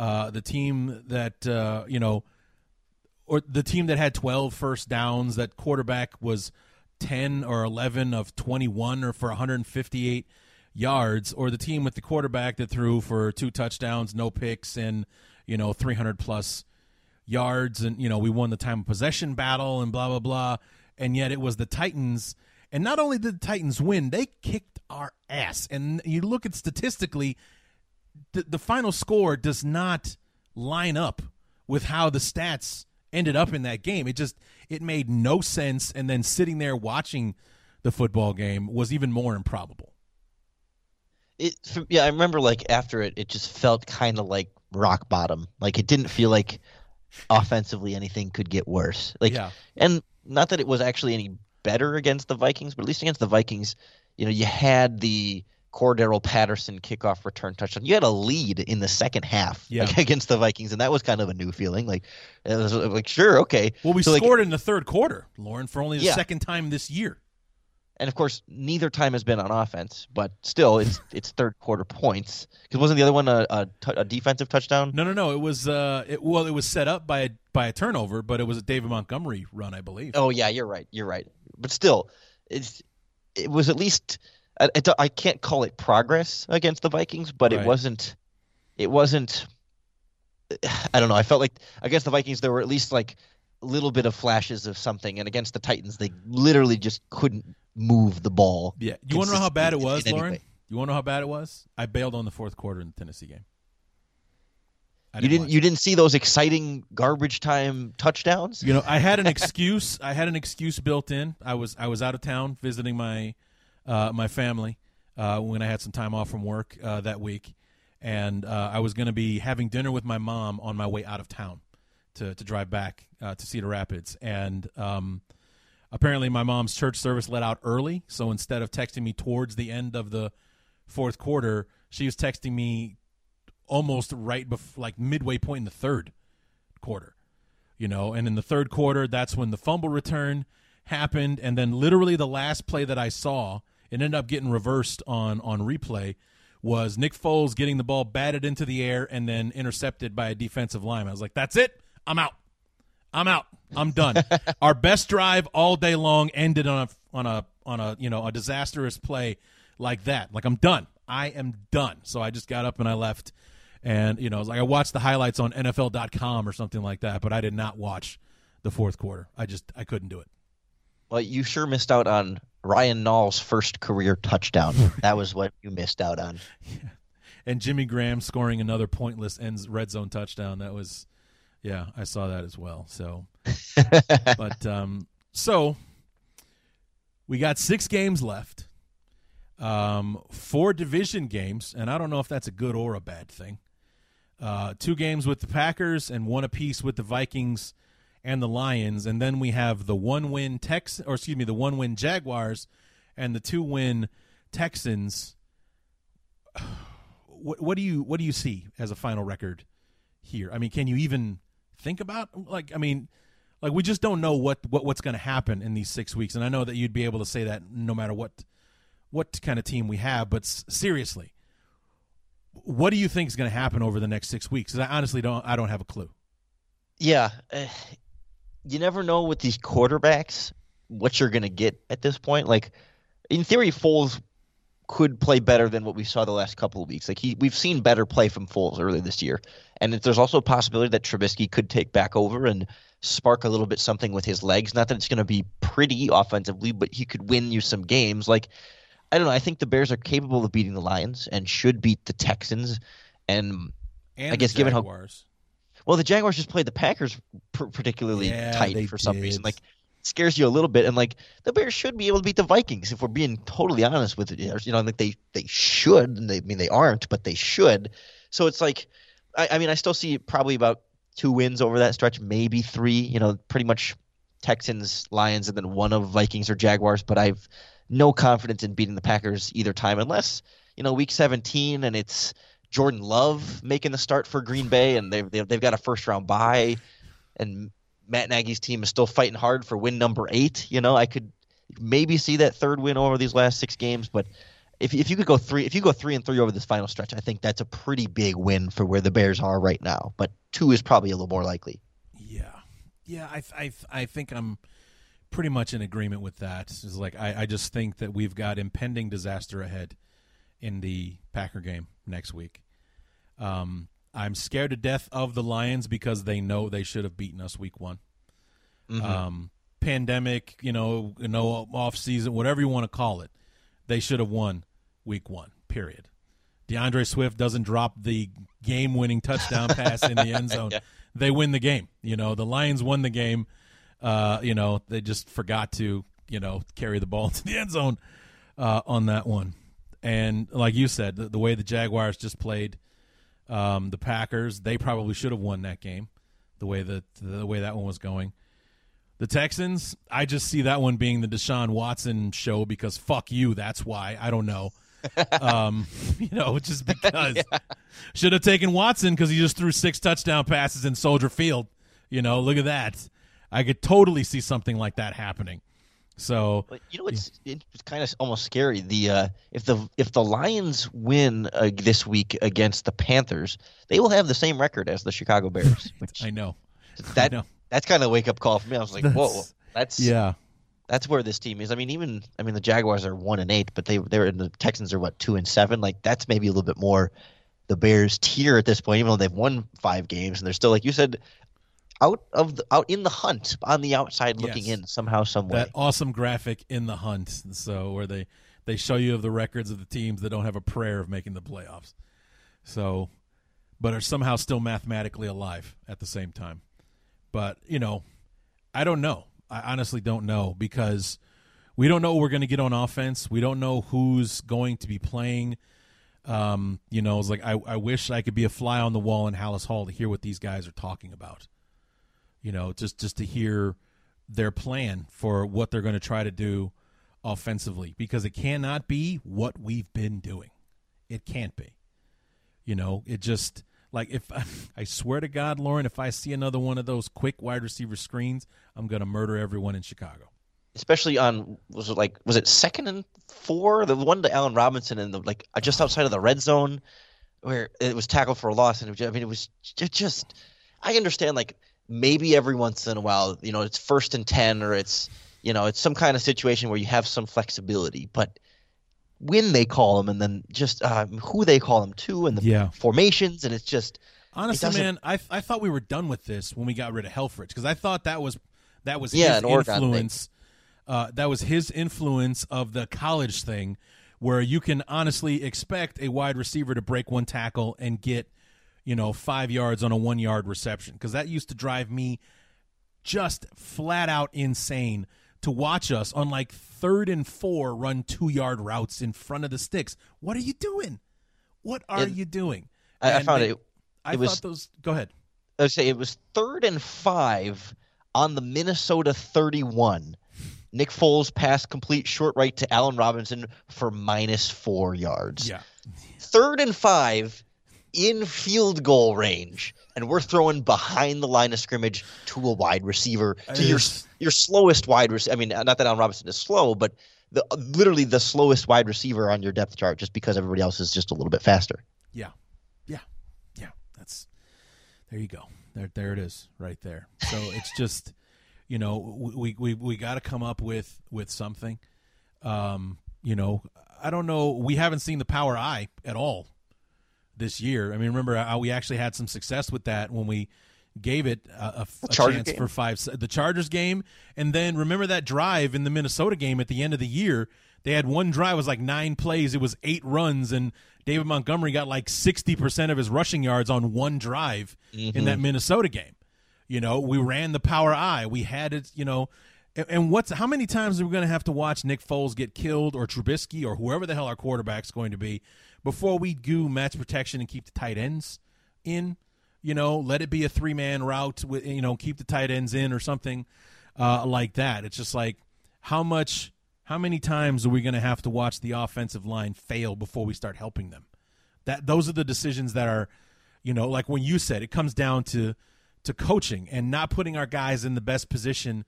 uh, the team that uh, you know, or the team that had 12 first downs. That quarterback was 10 or 11 of 21 or for 158 yards, or the team with the quarterback that threw for two touchdowns, no picks, and you know 300 plus yards, and you know we won the time of possession battle and blah blah blah. And yet it was the Titans, and not only did the Titans win, they kicked our ass. And you look at statistically, the, the final score does not line up with how the stats ended up in that game. It just it made no sense. And then sitting there watching the football game was even more improbable. It yeah, I remember like after it, it just felt kind of like rock bottom. Like it didn't feel like offensively anything could get worse. Like Yeah. and not that it was actually any better against the Vikings, but at least against the Vikings, you know, you had the Cordarrelle Patterson kickoff return touchdown. You had a lead in the second half Yeah. like, <laughs> against the Vikings, and that was kind of a new feeling. Like, it was like sure, okay. Well, we So, like, scored in the third quarter, Lorin, for only the Yeah. second time this year. and of course, neither time has been on offense, but still, it's <laughs> it's third quarter points. Because wasn't the other one a, a, t- a defensive touchdown? No, no, no. It was uh, it, well, it was set up by a by a turnover, but it was a David Montgomery run, I believe. Oh yeah, you're right. You're right. But still, it's it was at least I, I I can't call it progress against the Vikings, but Right. it wasn't. It wasn't. I don't know. I felt like against the Vikings there were at least like a little bit of flashes of something, and against the Titans they literally just couldn't move the ball. Yeah. You want to know how bad it was, Lorin? way. You want to know how bad it was? I bailed on the fourth quarter in the Tennessee game. I You didn't. You didn't see those exciting garbage time touchdowns. You know, I had an <laughs> excuse. I had an excuse built in. I was I was out of town visiting my uh, my family uh, when I had some time off from work uh, that week, and uh, I was going to be having dinner with my mom on my way out of town to to drive back uh, to Cedar Rapids, and um, apparently my mom's church service let out early, so instead of texting me towards the end of the fourth quarter, she was texting me almost right before like midway point in the third quarter you know? And in the third quarter that's when the fumble return happened. And then literally the last play that i saw it ended up getting reversed on on replay was nick foles getting the ball batted into the air and then intercepted by a defensive lineman. I was like that's it. I'm out. I'm out. I'm done. <laughs> Our best drive all day long ended on a on a on a you know a disastrous play like that. Like i'm done. I am done. So i just got up and i left. And you know, like I watched the highlights on NFL.com or something like that, but I did not watch the fourth quarter. I just I couldn't do it. Well, you sure missed out on Ryan Nall's first career touchdown. <laughs> that was what you missed out on. Yeah. And Jimmy Graham scoring another pointless ends red zone touchdown. That was, yeah, I saw that as well. So, <laughs> but um, so we got six games left, um, four division games, and I don't know if that's a good or a bad thing. Uh, two games with the Packers and one apiece with the Vikings and the Lions, and then we have the one-win Tex, or excuse me, the one-win Jaguars and the two-win Texans. <sighs> What, what do you what do you see as a final record here? I mean, can you even think about like I mean, like we just don't know what, what what's going to happen in these six weeks, and I know that you'd be able to say that no matter what what kind of team we have, but s- seriously, what do you think is going to happen over the next six weeks? 'Cause I honestly don't I don't have a clue. Yeah, uh, you never know with these quarterbacks what you're going to get at this point. Like, in theory, Foles could play better than what we saw the last couple of weeks. Like he, we've seen better play from Foles earlier this year, and there's also a possibility that Trubisky could take back over and spark a little bit something with his legs. Not that it's going to be pretty offensively, but he could win you some games. Like, I don't know. I think the Bears are capable of beating the Lions and should beat the Texans. And And I guess given how-. Well, the Jaguars just played the Packers pr- particularly Yeah, tight for some did. reason. Like scares you a little bit, and like the Bears should be able to beat the Vikings if we're being totally honest with it. You know, like they they should, and they I mean they aren't, but they should. So it's like, I, I mean, I still see probably about two wins over that stretch, maybe three. You know, pretty much Texans, Lions, and then one of Vikings or Jaguars. But I've no confidence in beating the Packers either time, unless. You you know, week 17, and it's Jordan Love making the start for Green Bay, and they've they've, they've got a first round bye, and Matt Nagy's team is still fighting hard for win number eight. You know, I could maybe see that third win over these last six games, but if if you could go three, if you go three and three over this final stretch, I think that's a pretty big win for where the Bears are right now. But two is probably a little more likely. Yeah, yeah, I I I think I'm pretty much in agreement with that. It's like I, I just think that we've got impending disaster ahead in the Packer game next week. Um, I'm scared to death of the Lions because they know they should have beaten us week one. Mm-hmm. Um, pandemic, you know, you know, off season, whatever you want to call it, they should have won week one. Period. DeAndre Swift doesn't drop the game-winning touchdown <laughs> pass in the end zone. yeah. They win the game. You know, the Lions won the game. Uh, you know, they just forgot to, you know, carry the ball <laughs> to the end zone uh, on that one. And like you said, the, the way the Jaguars just played um, the Packers, they probably should have won that game. The way that the way that one was going. The Texans, I just see that one being the Deshaun Watson show because fuck you. That's why. I don't know. <laughs> um, <laughs> you know, just <laughs> because yeah. should have taken Watson because he just threw six touchdown passes in Soldier Field. You know, look at that. I could totally see something like that happening. So but you know it's it's kind of almost scary. The uh, if the if the Lions win uh, this week against the Panthers, they will have the same record as the Chicago <laughs> Bears. Which I know that I know. that's kind of a wake up call for me. I was like, that's, whoa, that's yeah, that's where this team is. I mean, even I mean the Jaguars are one and eight, but they they're in the Texans are what two and seven. Like that's maybe a little bit more the Bears tier at this point, even though they've won five games and they're still like you said out of the, out in the hunt on the outside looking yes. in somehow some way. That awesome graphic in the hunt. So where they they show you of the records of the teams that don't have a prayer of making the playoffs. So but are somehow still mathematically alive at the same time. But, you know, I don't know. I honestly don't know because we don't know what we're going to get on offense. We don't know who's going to be playing. Um, you know, it's like I, I wish I could be a fly on the wall in Halas Hall to hear what these guys are talking about you know, just just to hear their plan for what they're going to try to do offensively because it cannot be what we've been doing. It can't be. You know, it just like if <laughs> I swear to God, Lorin, if I see another one of those quick wide receiver screens, I'm going to murder everyone in Chicago. Especially on was it like was it second and four? The one to Allen Robinson and the like uh, just outside of the red zone where it was tackled for a loss and it I mean it was it just I understand like maybe every once in a while, you know, it's first and 10 or it's, you know, it's some kind of situation where you have some flexibility. But when they call them and then just uh, who they call them to and the yeah. formations, and it's just. Honestly, it man, I, I thought we were done with this when we got rid of Helfrich because I thought that was that was yeah, his influence. Uh, that was his influence of the college thing, where you can honestly expect a wide receiver to break one tackle and get – you know, five yards on a one yard reception because that used to drive me just flat out insane to watch us on like third and four run two yard routes in front of the sticks. What are you doing? What are it, you doing? I, I found they, it. I was, thought those. Go ahead. I would say it was third and five on the Minnesota 31. Nick Foles passed complete short right to Allen Robinson for minus four yards. Yeah. Third and five in field goal range, and we're throwing behind the line of scrimmage to a wide receiver, to your your slowest wide receiver. I mean, not that Allen Robinson is slow, but the literally the slowest wide receiver on your depth chart, just because everybody else is just a little bit faster. Yeah, yeah, yeah. That's there you go. There, there it is, right there. So <laughs> it's just, you know, we we we got to come up with with something. Um, you know, I don't know. We haven't seen the power I at all this year. I mean, remember how we actually had some success with that when we gave it a, a, a chance game. for five the Chargers game, and then remember that drive in the Minnesota game at the end of the year. They had one drive was like nine plays. It was eight runs, and David Montgomery got like sixty percent of his rushing yards on one drive mm-hmm. in that Minnesota game. You know, we ran the power I. We had it. You know. And what's how many times are we going to have to watch Nick Foles get killed or Trubisky or whoever the hell our quarterback's going to be before we do max protection and keep the tight ends in. You know, let it be a three man route with you know keep the tight ends in or something uh, like that. It's just like how much How many times are we going to have to watch the offensive line fail before we start helping them? That those are the decisions that are, you know, like when you said it comes down to to coaching and not putting our guys in the best position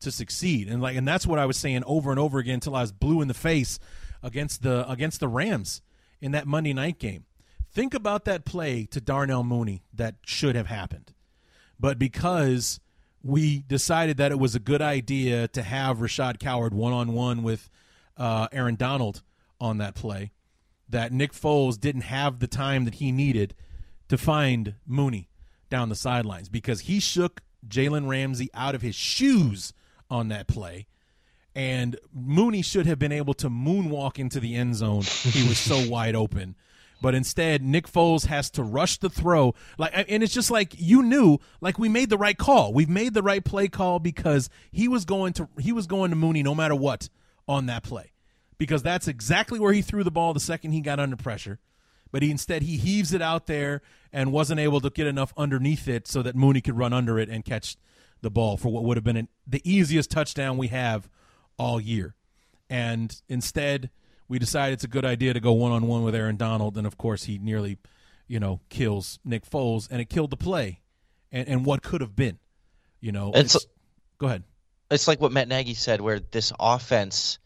to succeed. And like and that's what I was saying over and over again until I was blue in the face against the against the Rams in that Monday night game. Think about that play to Darnell Mooney that should have happened. But because we decided that it was a good idea to have Rashad Coward one on one with uh, Aaron Donald on that play, that Nick Foles didn't have the time that he needed to find Mooney down the sidelines because he shook Jalen Ramsey out of his shoes on that play. And Mooney should have been able to moonwalk into the end zone. He was so <laughs> wide open. But instead, Nick Foles has to rush the throw. Like, and it's just like you knew, like we made the right call. We've made the right play call because he was going to he was going to Mooney no matter what on that play, because that's exactly where he threw the ball the second he got under pressure. But he instead he heaves it out there and wasn't able to get enough underneath it so that Mooney could run under it and catch the ball for what would have been an, the easiest touchdown we have all year. And instead, we decide it's a good idea to go one on one with Aaron Donald, and of course he nearly, you know, kills Nick Foles, and it killed the play, and and what could have been, you know. It's, it's go ahead. It's like what Matt Nagy said, where this offense,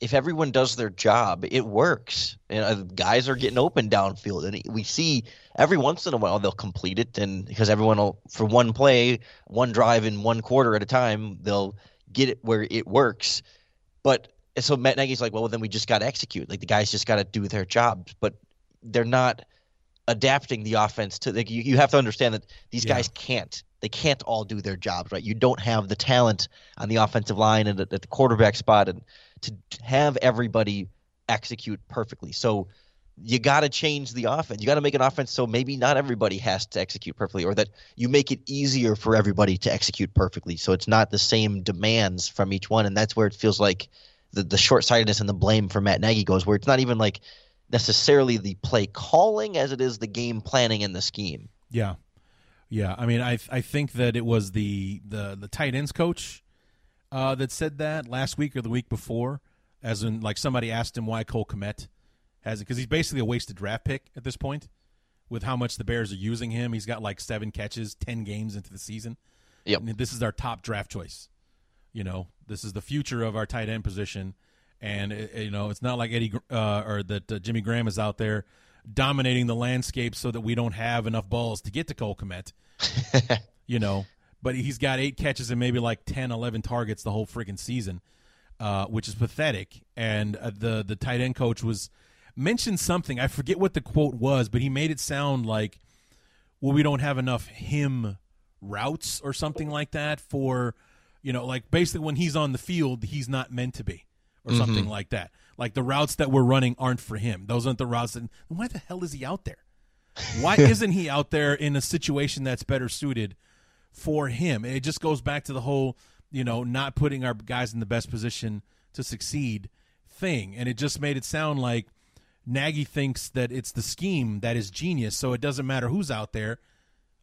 if everyone does their job, it works. You know, guys are getting open downfield, and we see every once in a while they'll complete it, and because everyone will for one play, one drive in one quarter at a time, they'll get it where it works. But so Matt Nagy's like, well, then we just got to execute. Like the guys just got to do their jobs, but they're not adapting the offense to. Like you, you have to understand that these yeah. guys can't. They can't all do their jobs, right? You don't have the talent on the offensive line and at, at the quarterback spot, and to have everybody execute perfectly. So you got to change the offense. You got to make an offense so maybe not everybody has to execute perfectly, or that you make it easier for everybody to execute perfectly. So it's not the same demands from each one, and that's where it feels like the, the short sightedness and the blame for Matt Nagy goes, where it's not even like necessarily the play calling as it is the game planning and the scheme. Yeah, yeah. I mean, I I think that it was the the the tight ends coach uh, that said that last week or the week before, as in like somebody asked him why Cole Kmet has it because he's basically a wasted draft pick at this point with how much the Bears are using him. He's got like seven catches, ten games into the season. Yep. this is our top draft choice. You know, this is the future of our tight end position, and it, you know it's not like Eddie uh, or that uh, Jimmy Graham is out there dominating the landscape so that we don't have enough balls to get to Cole Kmet. <laughs> you know, but he's got eight catches and maybe like 10, 11 targets the whole freaking season, uh, which is pathetic. And uh, the the tight end coach was mentioned something. I forget what the quote was, but he made it sound like, "Well, we don't have enough him routes or something like that for." You know, like basically when he's on the field, he's not meant to be, or mm-hmm. something like that. Like the routes that we're running aren't for him. Those aren't the routes. That, why the hell is he out there? Why <laughs> isn't he out there in a situation that's better suited for him? And it just goes back to the whole, you know, not putting our guys in the best position to succeed thing. And it just made it sound like Nagy thinks that it's the scheme that is genius. So it doesn't matter who's out there.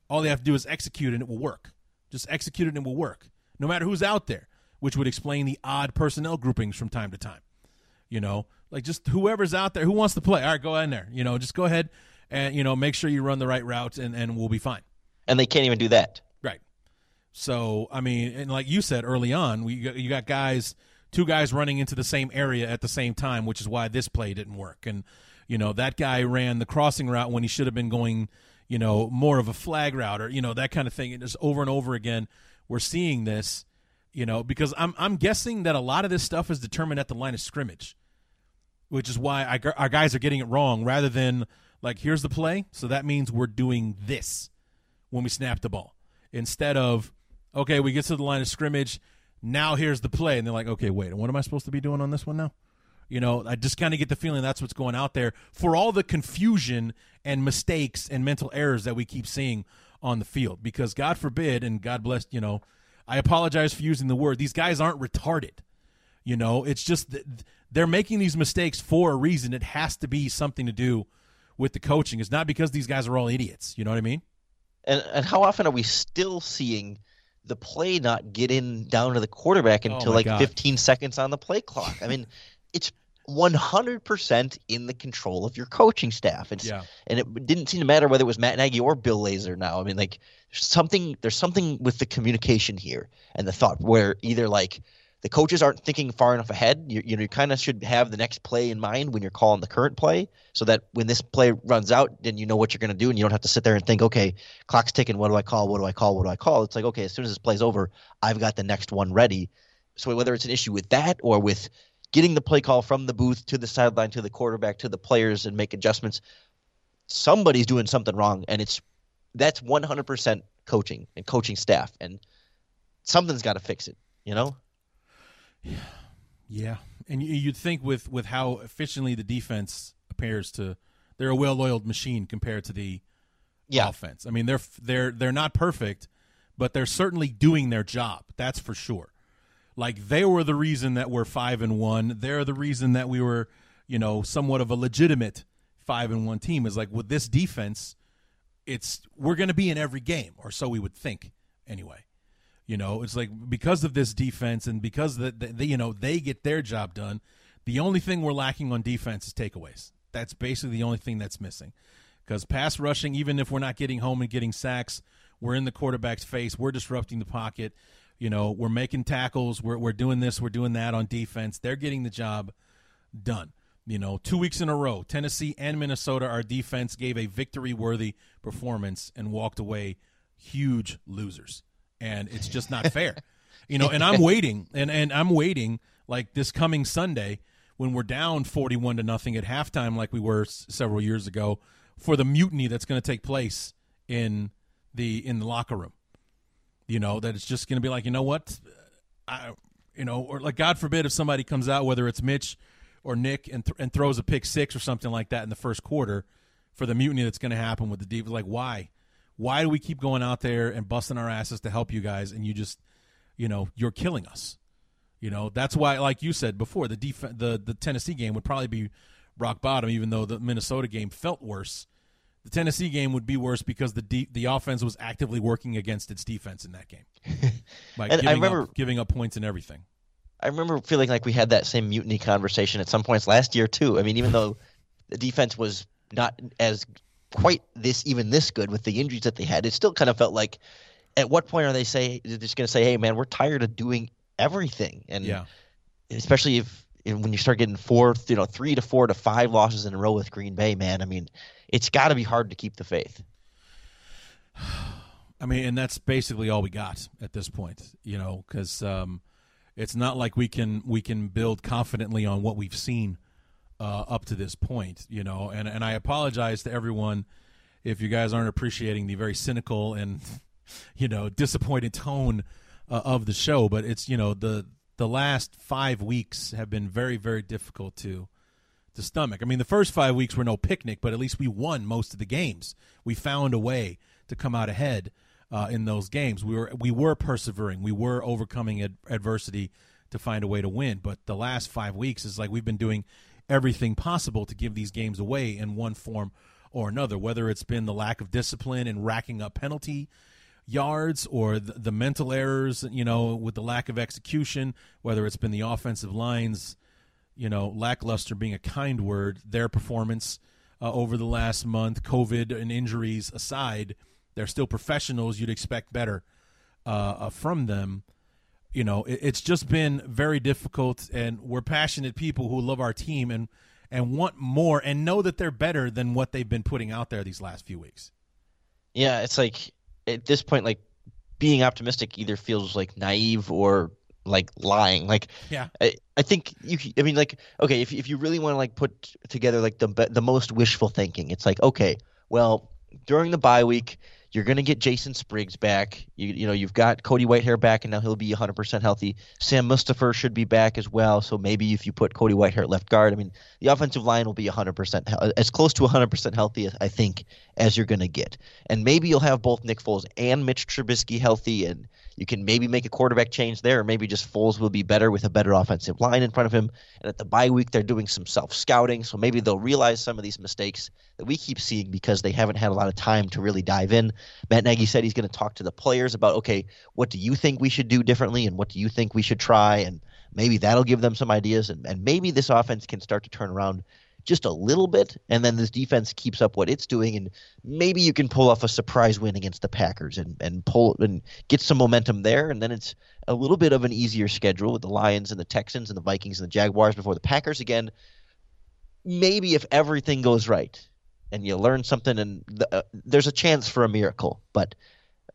All they have to do is execute and it will work. Just execute it and it will work no matter who's out there, which would explain the odd personnel groupings from time to time. You know, like just whoever's out there who wants to play. All right, go in there. You know, just go ahead and you know make sure you run the right route, and and we'll be fine. And they can't even do that. Right. So I mean, and like you said early on, we you got guys, two guys running into the same area at the same time, which is why this play didn't work. And you know that guy ran the crossing route when he should have been going, you know, more of a flag route or you know that kind of thing. And just over and over again, we're seeing this, you know, because I'm I'm guessing that a lot of this stuff is determined at the line of scrimmage, which is why I, our guys are getting it wrong rather than like here's the play, so that means we're doing this when we snap the ball instead of okay, we get to the line of scrimmage, now here's the play, and they're like, okay, wait, what am I supposed to be doing on this one now? You know, I just kind of get the feeling that's what's going out there for all the confusion and mistakes and mental errors that we keep seeing on the field because God forbid and God bless, you know, I apologize for using the word. These guys aren't retarded. You know, it's just they're making these mistakes for a reason. It has to be something to do with the coaching. It's not because these guys are all idiots. You know what I mean? And and how often are we still seeing the play not get in down to the quarterback Oh until my like God. 15 seconds on the play clock. I mean, <laughs> it's 100% in the control of your coaching staff. It's, Yeah. And it didn't seem to matter whether it was Matt Nagy or Bill Lazor now. I mean, like something there's something with the communication here and the thought where either like the coaches aren't thinking far enough ahead. You, you know, you kind of should have the next play in mind when you're calling the current play, so that when this play runs out, then you know what you're going to do, and you don't have to sit there and think, okay, clock's ticking. What do I call? What do I call? What do I call? It's like, okay, as soon as this play's over, I've got the next one ready. So whether it's an issue with that or with getting the play call from the booth to the sideline to the quarterback to the players and make adjustments, somebody's doing something wrong, and it's that's 100% coaching and coaching staff, and something's got to fix it. You know. Yeah, and you- you'd think with with how efficiently the defense appears to, they're a well-oiled machine compared to the Yeah. offense. I mean, they're they're they're not perfect, but they're certainly doing their job. That's for sure. Like they were the reason that we're five and one. They're the reason that we were, you know, somewhat of a legitimate five and one team. Is like with this defense, it's we're going to be in every game, or so we would think anyway. You know, it's like because of this defense and because the, the, the you know they get their job done. The only thing we're lacking on defense is takeaways. That's basically the only thing that's missing. Because pass rushing, even if we're not getting home and getting sacks, we're in the quarterback's face. We're disrupting the pocket. You know, we're making tackles. We're we're doing this. We're doing that on defense. They're getting the job done. You know, two weeks in a row, Tennessee and Minnesota, our defense gave a victory worthy performance and walked away huge losers. And it's just not fair. <laughs> you know, and I'm waiting and, and I'm waiting like this coming Sunday when we're down 41 to nothing at halftime like we were s- several years ago for the mutiny that's going to take place in the in the locker room. You know, that it's just going to be like, you know what? I, you know, or like God forbid if somebody comes out, whether it's Mitch or Nick, and th- and throws a pick six or something like that in the first quarter, for the mutiny that's going to happen with the defense. Like, why? Why do we keep going out there and busting our asses to help you guys, and you just, you know, you're killing us. You know, that's why, like you said before, the def- the the Tennessee game would probably be rock bottom, even though the Minnesota game felt worse. The Tennessee game would be worse because the de- the offense was actively working against its defense in that game, <laughs> by And I remember- up, giving up points and everything. I remember feeling like we had that same mutiny conversation at some points last year too. I mean, even though the defense was not as quite this even this good with the injuries that they had, it still kind of felt like at what point are they say they're just going to say, "Hey, man, we're tired of doing everything," and Yeah, especially if when you start getting four, you know, three to four to five losses in a row with Green Bay, man. I mean, it's got to be hard to keep the faith. <sighs> I mean, and that's basically all we got at this point, you know, because um, it's not like we can we can build confidently on what we've seen uh, up to this point, you know. And and I apologize to everyone if you guys aren't appreciating the very cynical and <laughs> you know disappointed tone uh, of the show, but it's you know the the last five weeks have been very very difficult to to stomach. I mean, the first five weeks were no picnic, but at least we won most of the games. We found a way to come out ahead uh, in those games. We were we were persevering. We were overcoming ad- adversity to find a way to win. But the last five weeks is like we've been doing everything possible to give these games away in one form or another. Whether it's been the lack of discipline and racking up penalty yards or the, the mental errors, you know, with the lack of execution. Whether it's been the offensive lines you know, lackluster being a kind word, their performance uh, over the last month, COVID and injuries aside, they're still professionals. You'd expect better uh, uh, from them. You know, it, it's just been very difficult, and we're passionate people who love our team and and want more and know that they're better than what they've been putting out there these last few weeks. Yeah, it's like at this point, like being optimistic either feels like naive or like lying. Like Yeah. I, I think you. I mean, like okay, if if you really want to like put together like the the most wishful thinking, it's like okay, well during the bye week. You're gonna get Jason Spriggs back. You you know you've got Cody Whitehair back, and now he'll be 100% healthy. Sam Mustipher should be back as well. So maybe if you put Cody Whitehair at left guard, I mean the offensive line will be 100% as close to 100% healthy, I think, as you're gonna get. And maybe you'll have both Nick Foles and Mitch Trubisky healthy, and you can maybe make a quarterback change there, or maybe just Foles will be better with a better offensive line in front of him. And at the bye week, they're doing some self scouting, so maybe they'll realize some of these mistakes that we keep seeing because they haven't had a lot of time to really dive in. Matt Nagy said he's going to talk to the players about, okay, what do you think we should do differently, and what do you think we should try, and maybe that'll give them some ideas, and, and maybe this offense can start to turn around just a little bit, and then this defense keeps up what it's doing, and maybe you can pull off a surprise win against the Packers and and pull and get some momentum there, and then it's a little bit of an easier schedule with the Lions and the Texans and the Vikings and the Jaguars before the Packers again. Maybe if everything goes right and you learn something, and the, uh, there's a chance for a miracle, but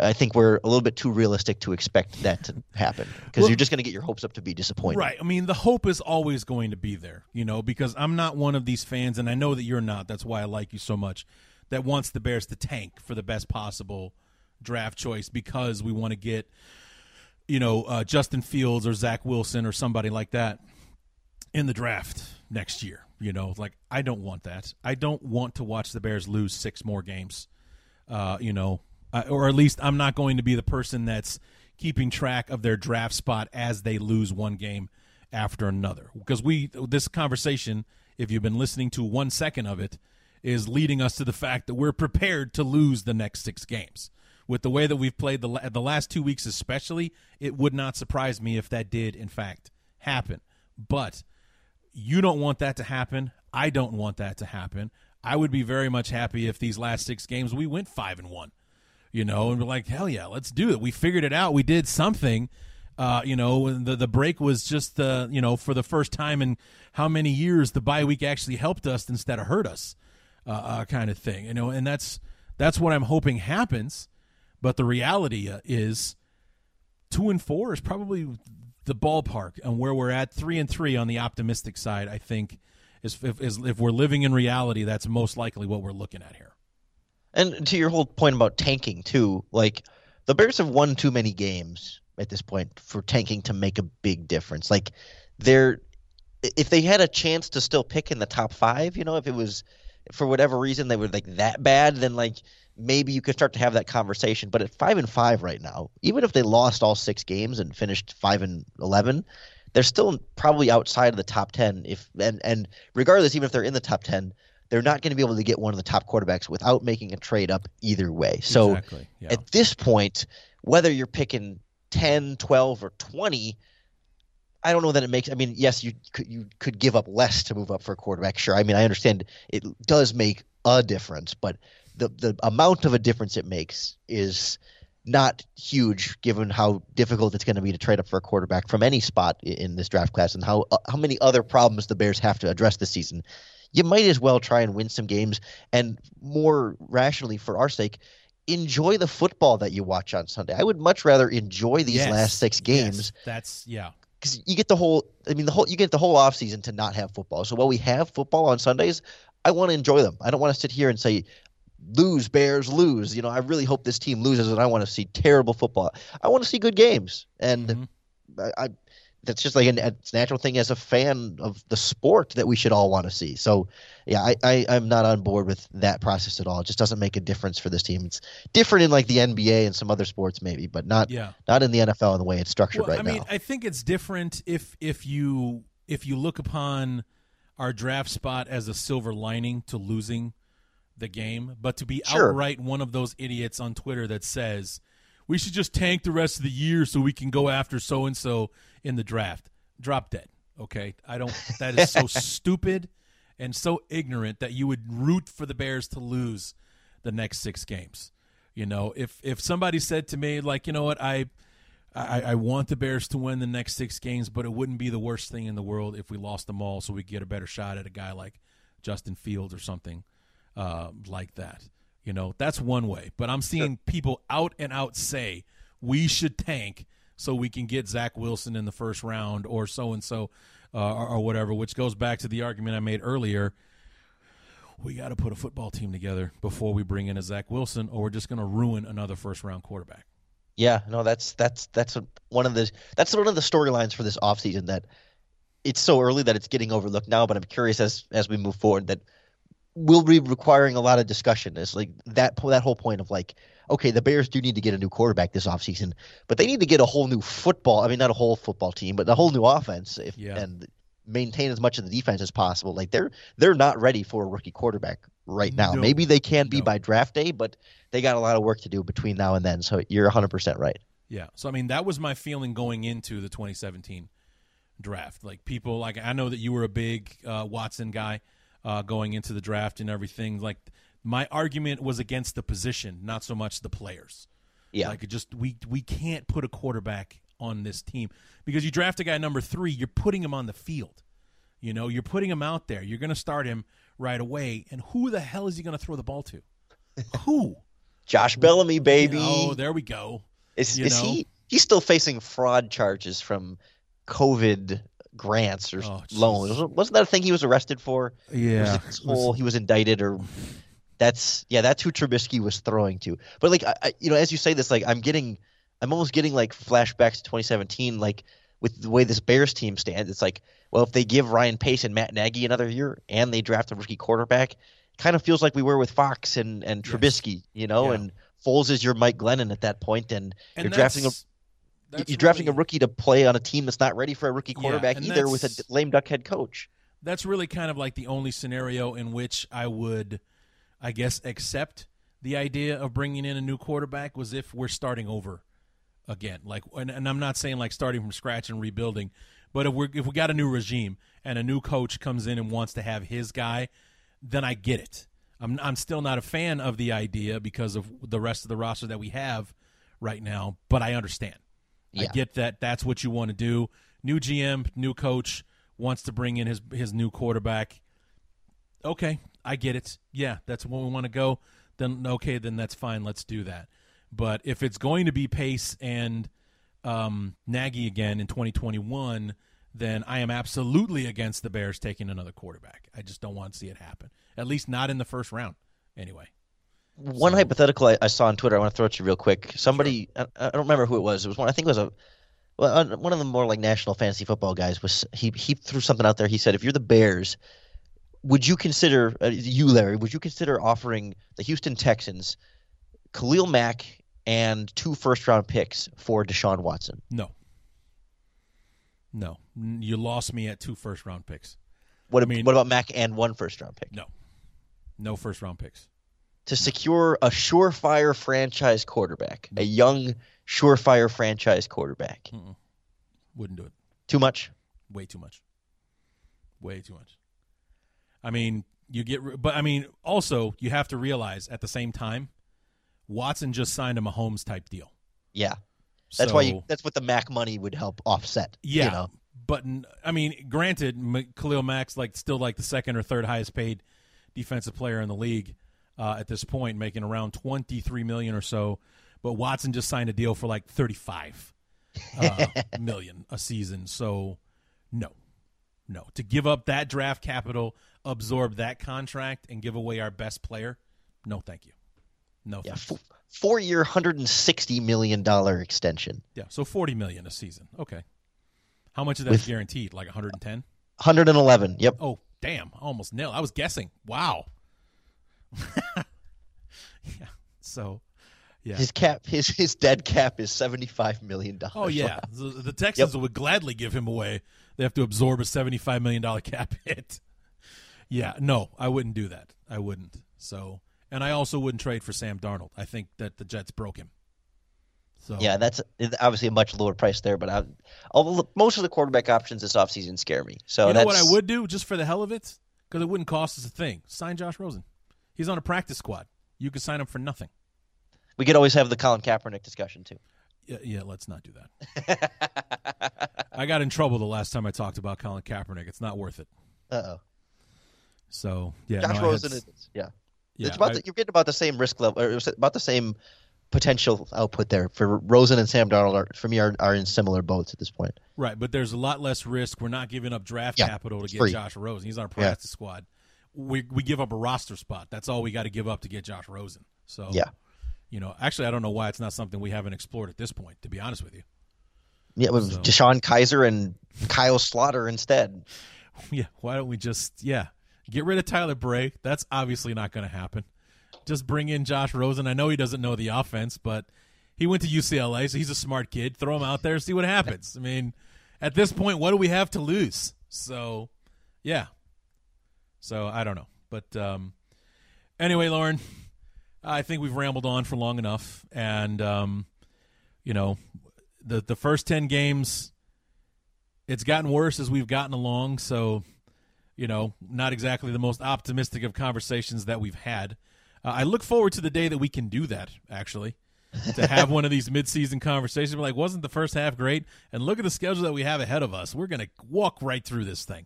I think we're a little bit too realistic to expect that to happen because Well- you're just going to get your hopes up to be disappointed. Right. I mean, the hope is always going to be there, you know, because I'm not one of these fans, and I know that you're not. That's why I like you so much. That wants the Bears to tank for the best possible draft choice because we want to get, you know, uh, Justin Fields or Zach Wilson or somebody like that in the draft next year. You know, like I don't want that. I don't want to watch the Bears lose six more games. Uh, you know, uh, or at least I'm not going to be the person that's keeping track of their draft spot as they lose one game after another. Because we this conversation, if you've been listening to one second of it, is leading us to the fact that we're prepared to lose the next six games. With the way that we've played the the last two weeks, especially, it would not surprise me if that did in fact happen. But you don't want that to happen. I don't want that to happen. I would be very much happy if these last six games we went five and one, you know, and we're like, hell yeah, let's do it. We figured it out. We did something. Uh, you know, the the break was just uh, you know, for the first time in how many years the bye week actually helped us instead of hurt us, uh, uh, kind of thing. You know, and that's that's what I'm hoping happens. But the reality uh, is, two and four is probably the ballpark and where we're at. Three and three on the optimistic side, I think, is is if we're living in reality, that's most likely what we're looking at here. And to your whole point about tanking too, like the Bears have won too many games at this point for tanking to make a big difference. Like they're if they had a chance to still pick in the top five, you know, if it was for whatever reason they were like that bad, then like maybe you could start to have that conversation. But at five and five right now, even if they lost all six games and finished five and eleven, they're still probably outside of the top ten. If and and regardless, even if they're in the top ten, they're not going to be able to get one of the top quarterbacks without making a trade up either way. So exactly. Yeah. at this point, whether you're picking 10, 12, or 20, I don't know that it makes. I mean, yes, you could you could give up less to move up for a quarterback. Sure, I mean I understand it does make a difference, but the the amount of a difference it makes is not huge given how difficult it's going to be to trade up for a quarterback from any spot in this draft class and how uh, how many other problems the Bears have to address this season. You might as well try and win some games and more rationally for our sake enjoy the football that you watch on Sunday. I would much rather enjoy these Yes. last 6 games Yes. That's yeah. because you get the whole i mean the whole you get the whole off season to not have football so while we have football on sundays i want to enjoy them i don't want to sit here and say lose bears lose you know i really hope this team loses and i want to see terrible football i want to see good games and Mhm. I, I that's just like an a natural thing as a fan of the sport that we should all want to see. So yeah I, I i'm not on board with that process at all. It just doesn't make a difference for this team. It's different in like the nba and some other sports maybe but not Yeah. not in the nfl in the way it's structured Well, right I mean, I think it's different if if you if you look upon our draft spot as a silver lining to losing the game, but to be Sure. outright one of those idiots on Twitter that says we should just tank the rest of the year so we can go after so and so in the draft. Drop dead. Okay, I don't. That is so <laughs> stupid and so ignorant that you would root for the Bears to lose the next six games. You know, if if somebody said to me like, you know what, I I, I want the Bears to win the next six games, but it wouldn't be the worst thing in the world if we lost them all, so we get a better shot at a guy like Justin Fields or something uh, like that. You know, that's one way. But I'm seeing people out and out say we should tank so we can get Zach Wilson in the first round or so and so or or whatever, which goes back to the argument I made earlier. We got to put a football team together before we bring in a Zach Wilson, or we're just going to ruin another first round quarterback. Yeah, no, that's that's that's one of the that's one of the storylines for this offseason that it's so early that it's getting overlooked now, but I'm curious as as we move forward that will be requiring a lot of discussion. Is like that that whole point of like, okay, the Bears do need to get a new quarterback this offseason, but they need to get a whole new football. I mean, not a whole football team, but a whole new offense if Yeah. and maintain as much of the defense as possible. Like they're they're not ready for a rookie quarterback right now. No. Maybe they can be No. by draft day, but they got a lot of work to do between now and then. So you're 100% right. Yeah. So I mean, that was my feeling going into the 2017 draft. Like people, like I know that you were a big uh, Watson guy uh, going into the draft and everything. Like my argument was against the position, not so much the players. Yeah. Like it just we we can't put a quarterback on this team because you draft a guy number three, you're putting him on the field. You know, you're putting him out there. You're going to start him right away. And who the hell is he going to throw the ball to? <laughs> who? Josh Bellamy, baby. Oh, there we go. is you is know. he he's still facing fraud charges from COVID grants or Oh, loans? Wasn't that a thing he was arrested for? Yeah. Was it whole he was indicted or that's yeah that's who Trubisky was throwing to. But like I, I, you know as you say this like I'm getting I'm almost getting like flashbacks to 2017 like with the way this Bears team stands. It's like well if they give Ryan Pace and Matt Nagy another year and they draft a rookie quarterback, kind of feels like we were with Fox and and Yes. Trubisky, you know, Yeah. and Foles is your Mike Glennon at that point and, And you're drafting a that's- you're drafting a rookie to play on a team that's not ready for a rookie quarterback and either with a lame duck head coach. that's really kind of like the only scenario in which I would, I guess, accept the idea of bringing in a new quarterback was if we're starting over again. Like, and, and I'm not saying like starting from scratch and rebuilding, but if we if we got a new regime and a new coach comes in and wants to have his guy, then I get it. I'm I'm still not a fan of the idea because of the rest of the roster that we have right now, but I understand. I get that that's what you want to do. New GM, new coach wants to bring in his his new quarterback. Okay, I get it. Yeah, that's where we want to go. Then okay, then that's fine. Let's do that. But if it's going to be Pace and um, Nagy again in 2021, then I am absolutely against the Bears taking another quarterback. I just don't want to see it happen. At least not in the first round. Anyway. One hypothetical I, I saw on Twitter, I want to throw it to you real quick. Somebody, I, I don't remember who it was. It was one. I think it was a well, uh, one of the more like national fantasy football guys. Was he? He threw something out there. He said, if you're the Bears, would you consider uh, you, Larry? Would you consider offering the Houston Texans Khalil Mack and two first round picks for Deshaun Watson? No. No. You lost me at two first round picks. What, I mean- what about Mack and one first round pick No. No first round picks. To secure a surefire franchise quarterback, a young surefire franchise quarterback? Wouldn't do it. Too much. Way too much. Way too much. I mean, you get, but I mean, also you have to realize at the same time, Watson just signed a Mahomes type deal. Yeah. That's why you. That's what the Mack money would help offset. Yeah, You know? but I mean, granted, Khalil Mack's like still like the second or third highest paid defensive player in the league uh, at this point, making around twenty three million or so. But Watson just signed a deal for like thirty five uh, <laughs> million a season. So no, no, to give up that draft capital, absorb that contract, and give away our best player, no, thank you. No, Yeah. thanks. F- Four year, hundred and sixty million dollar extension. yeah. So forty million a season. Okay, how much of that With- guaranteed? Like one hundred and ten. Hundred and eleven. Yep. Oh, damn. Almost nil. I was guessing. Wow. <laughs> yeah. So, yeah. His cap. His his dead cap is seventy five million dollars. Oh, yeah. <laughs> The, the Texans would gladly give him away. They have to absorb a $75 million cap <laughs> hit. Yeah. No, I wouldn't do that. I wouldn't. So, and I also wouldn't trade for Sam Darnold. I think that the Jets broke him. So, Yeah, that's obviously a much lower price there, but I, although most of the quarterback options this offseason scare me. So you know what I would do just for the hell of it? Because it wouldn't cost us a thing. Sign Josh Rosen. He's on a practice squad. You could sign him for nothing. We could always have the Colin Kaepernick discussion too. Yeah, yeah, let's not do that. <laughs> I got in trouble the last time I talked about Colin Kaepernick. It's not worth it. Uh oh. So yeah, Josh no, I had Rosen is yeah. yeah, it's about I- the, you're getting about the same risk level, or about the same potential output there for Rosen and Sam Darnold. Are, for me, are, are in similar boats at this point. right, but there's a lot less risk. We're not giving up draft Yeah, capital to get free. Josh Rosen. He's on a practice squad. We we give up a roster spot. That's all we got to give up to get Josh Rosen. So Yeah. you know, actually, I don't know why it's not something we haven't explored at this point. To be honest with you, Yeah, with So- DeShone Kizer and Kyle Sloter instead. <laughs> yeah, why don't we just yeah get rid of Tyler Bray? That's obviously not going to happen. Just bring in Josh Rosen. I know he doesn't know the offense, but he went to UCLA, so he's a smart kid. Throw him out there, see what happens. I mean, at this point, what do we have to lose? So, yeah. So I don't know, but um, Anyway, Lorin, I think we've rambled on for long enough, and um, you know, the the first ten games, it's gotten worse as we've gotten along. So, you know, not exactly the most optimistic of conversations that we've had. Uh, I look forward to the day that we can do that. Actually, to have one of these <laughs> midseason conversations. We're like, wasn't the first half great? And look at the schedule that we have ahead of us. We're going to walk right through this thing.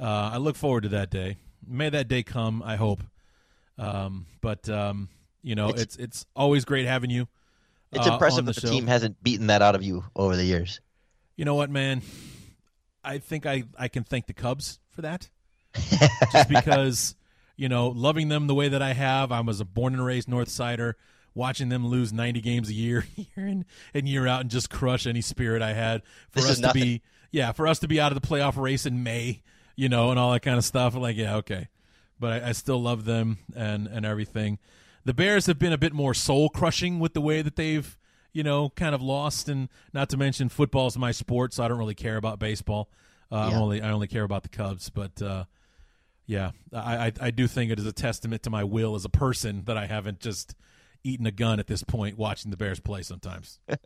Uh, I look forward to that day. May that day come. I hope. Um, but um, you know, it's, it's, it's always great having you. It's uh, impressive the that the show. team hasn't beaten that out of you over the years. You know what, man? I think I, I can thank the Cubs for that. <laughs> Just because, you know, loving them the way that I have, I was a born and raised North Sider, watching them lose 90 games a year, <laughs> year in and year out, and just crush any spirit I had for This us to be, yeah, for us to be out of the playoff race in May, you know, and all that kind of stuff. I'm like, yeah, okay. But I, I still love them and, and everything. The Bears have been a bit more soul crushing with the way that they've, you know, kind of lost. And not to mention, football's my sport, so I don't really care about baseball. Uh, Yeah. only I only care about the Cubs. But uh, yeah, I, I I do think it is a testament to my will as a person that I haven't just eaten a gun at this point watching the Bears play sometimes. <laughs>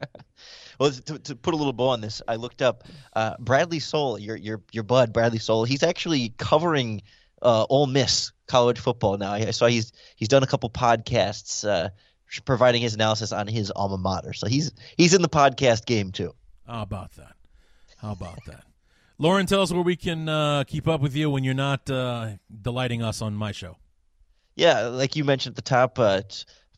Well, to, to put a little bow on this, I looked up uh, Bradley Soul, your your your bud Bradley Soul. He's actually covering uh, Ole Miss college football now. I saw he's he's done a couple podcasts uh, providing his analysis on his alma mater. So he's he's in the podcast game too. How about that? How about that? Lorin, tell us where we can uh, keep up with you when you're not uh, delighting us on my show. Yeah, like you mentioned at the top, uh,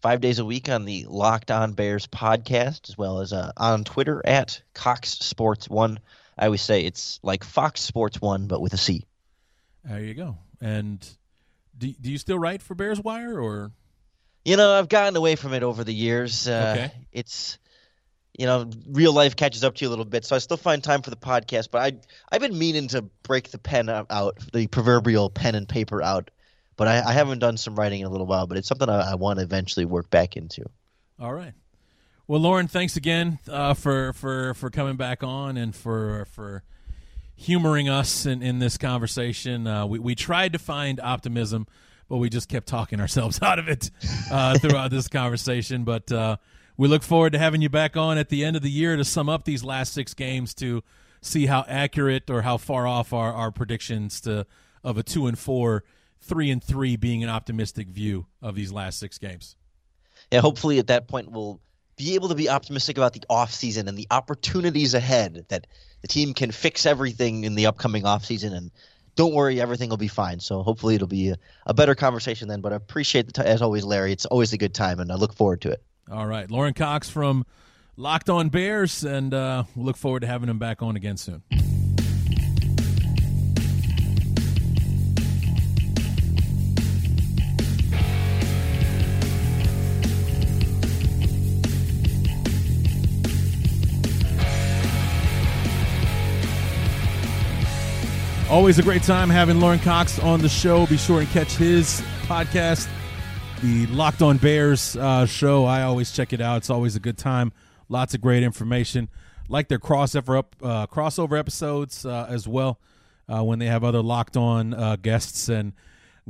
five days a week on the Locked On Bears podcast, as well as uh, on Twitter at Cox Sports One. I always say it's like Fox Sports One, but with a C. There you go. And do, do you still write for Bears Wire or? You know, I've gotten away from it over the years. Uh, Okay. It's, you know, real life catches up to you a little bit. So I still find time for the podcast, but I I've been meaning to break the pen out, out the proverbial pen and paper out. But I, I haven't done some writing in a little while. But it's something I, I want to eventually work back into. All right. Well, Lorin, thanks again uh, for for for coming back on and for for humoring us in, in this conversation. Uh, we we tried to find optimism, but we just kept talking <laughs> ourselves out of it uh, throughout this conversation. But uh, we look forward to having you back on at the end of the year to sum up these last six games to see how accurate or how far off our, our predictions to of a two and four, three and three being an optimistic view of these last six games. Yeah, hopefully at that point we'll be able to be optimistic about the offseason and the opportunities ahead that the team can fix everything in the upcoming offseason and don't worry everything will be fine so hopefully it'll be a, a better conversation then but i appreciate the time as always larry it's always a good time and i look forward to it All right, Lorin Cox from Locked On Bears, and uh, we look forward to having him back on again soon. Always a great time having Lorin Cox on the show. Be sure and catch his podcast, the Locked On Bears uh, show. I always check it out. It's always a good time. Lots of great information. Like their crossover up uh, crossover episodes uh, as well uh, when they have other Locked On uh, guests. And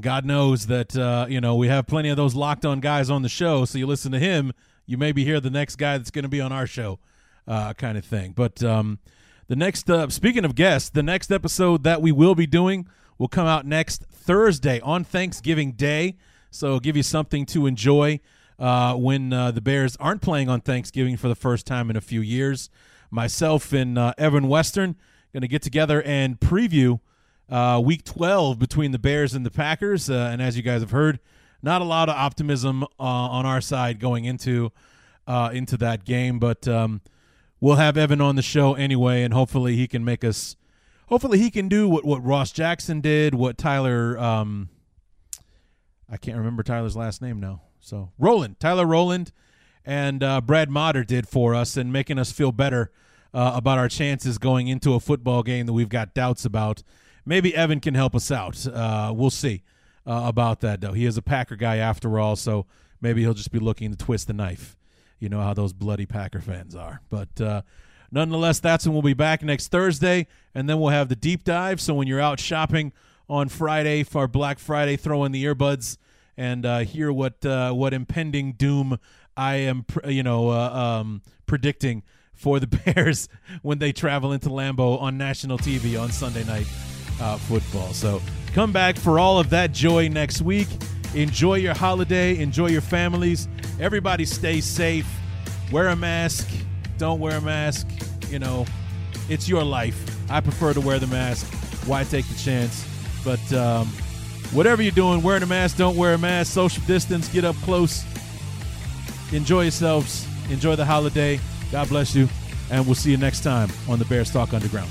God knows that uh, you know we have plenty of those Locked On guys on the show. So you listen to him, you maybe hear the next guy that's going to be on our show, kind of thing. But um, the next, uh, speaking of guests, the next episode that we will be doing will come out next Thursday on Thanksgiving Day. So give you something to enjoy uh, when uh, the Bears aren't playing on Thanksgiving for the first time in a few years. Myself and uh, Evan Western going to get together and preview uh, Week 12 between the Bears and the Packers. Uh, and as you guys have heard, not a lot of optimism uh, on our side going into into that game, but. Um, we'll have Evan on the show anyway, and hopefully he can make us. Hopefully he can do what what Ross Jackson did, what Tyler. Um, I can't remember Tyler's last name now. So Roland, Tyler Roland, and uh, Brad Motter did for us, and making us feel better uh, about our chances going into a football game that we've got doubts about. Maybe Evan can help us out. Uh, we'll see uh, about that, though. He is a Packer guy after all, so maybe he'll just be looking to twist the knife. You know how those bloody Packer fans are. But uh, nonetheless, that's when we'll be back next Thursday, and then we'll have the deep dive. So when you're out shopping on Friday for Black Friday, throw in the earbuds and uh, hear what uh, what impending doom I am, you know, uh, um, predicting for the <laughs> Bears when they travel into Lambeau on national TV on Sunday night uh, football. So come back for all of that joy next week. Enjoy your holiday. Enjoy your families. Everybody stay safe. Wear a mask. Don't wear a mask. You know, it's your life. I prefer to wear the mask. Why take the chance? But um, whatever you're doing, wearing a mask, don't wear a mask, social distance, get up close. Enjoy yourselves. Enjoy the holiday. God bless you. And we'll see you next time on the Bears Talk Underground.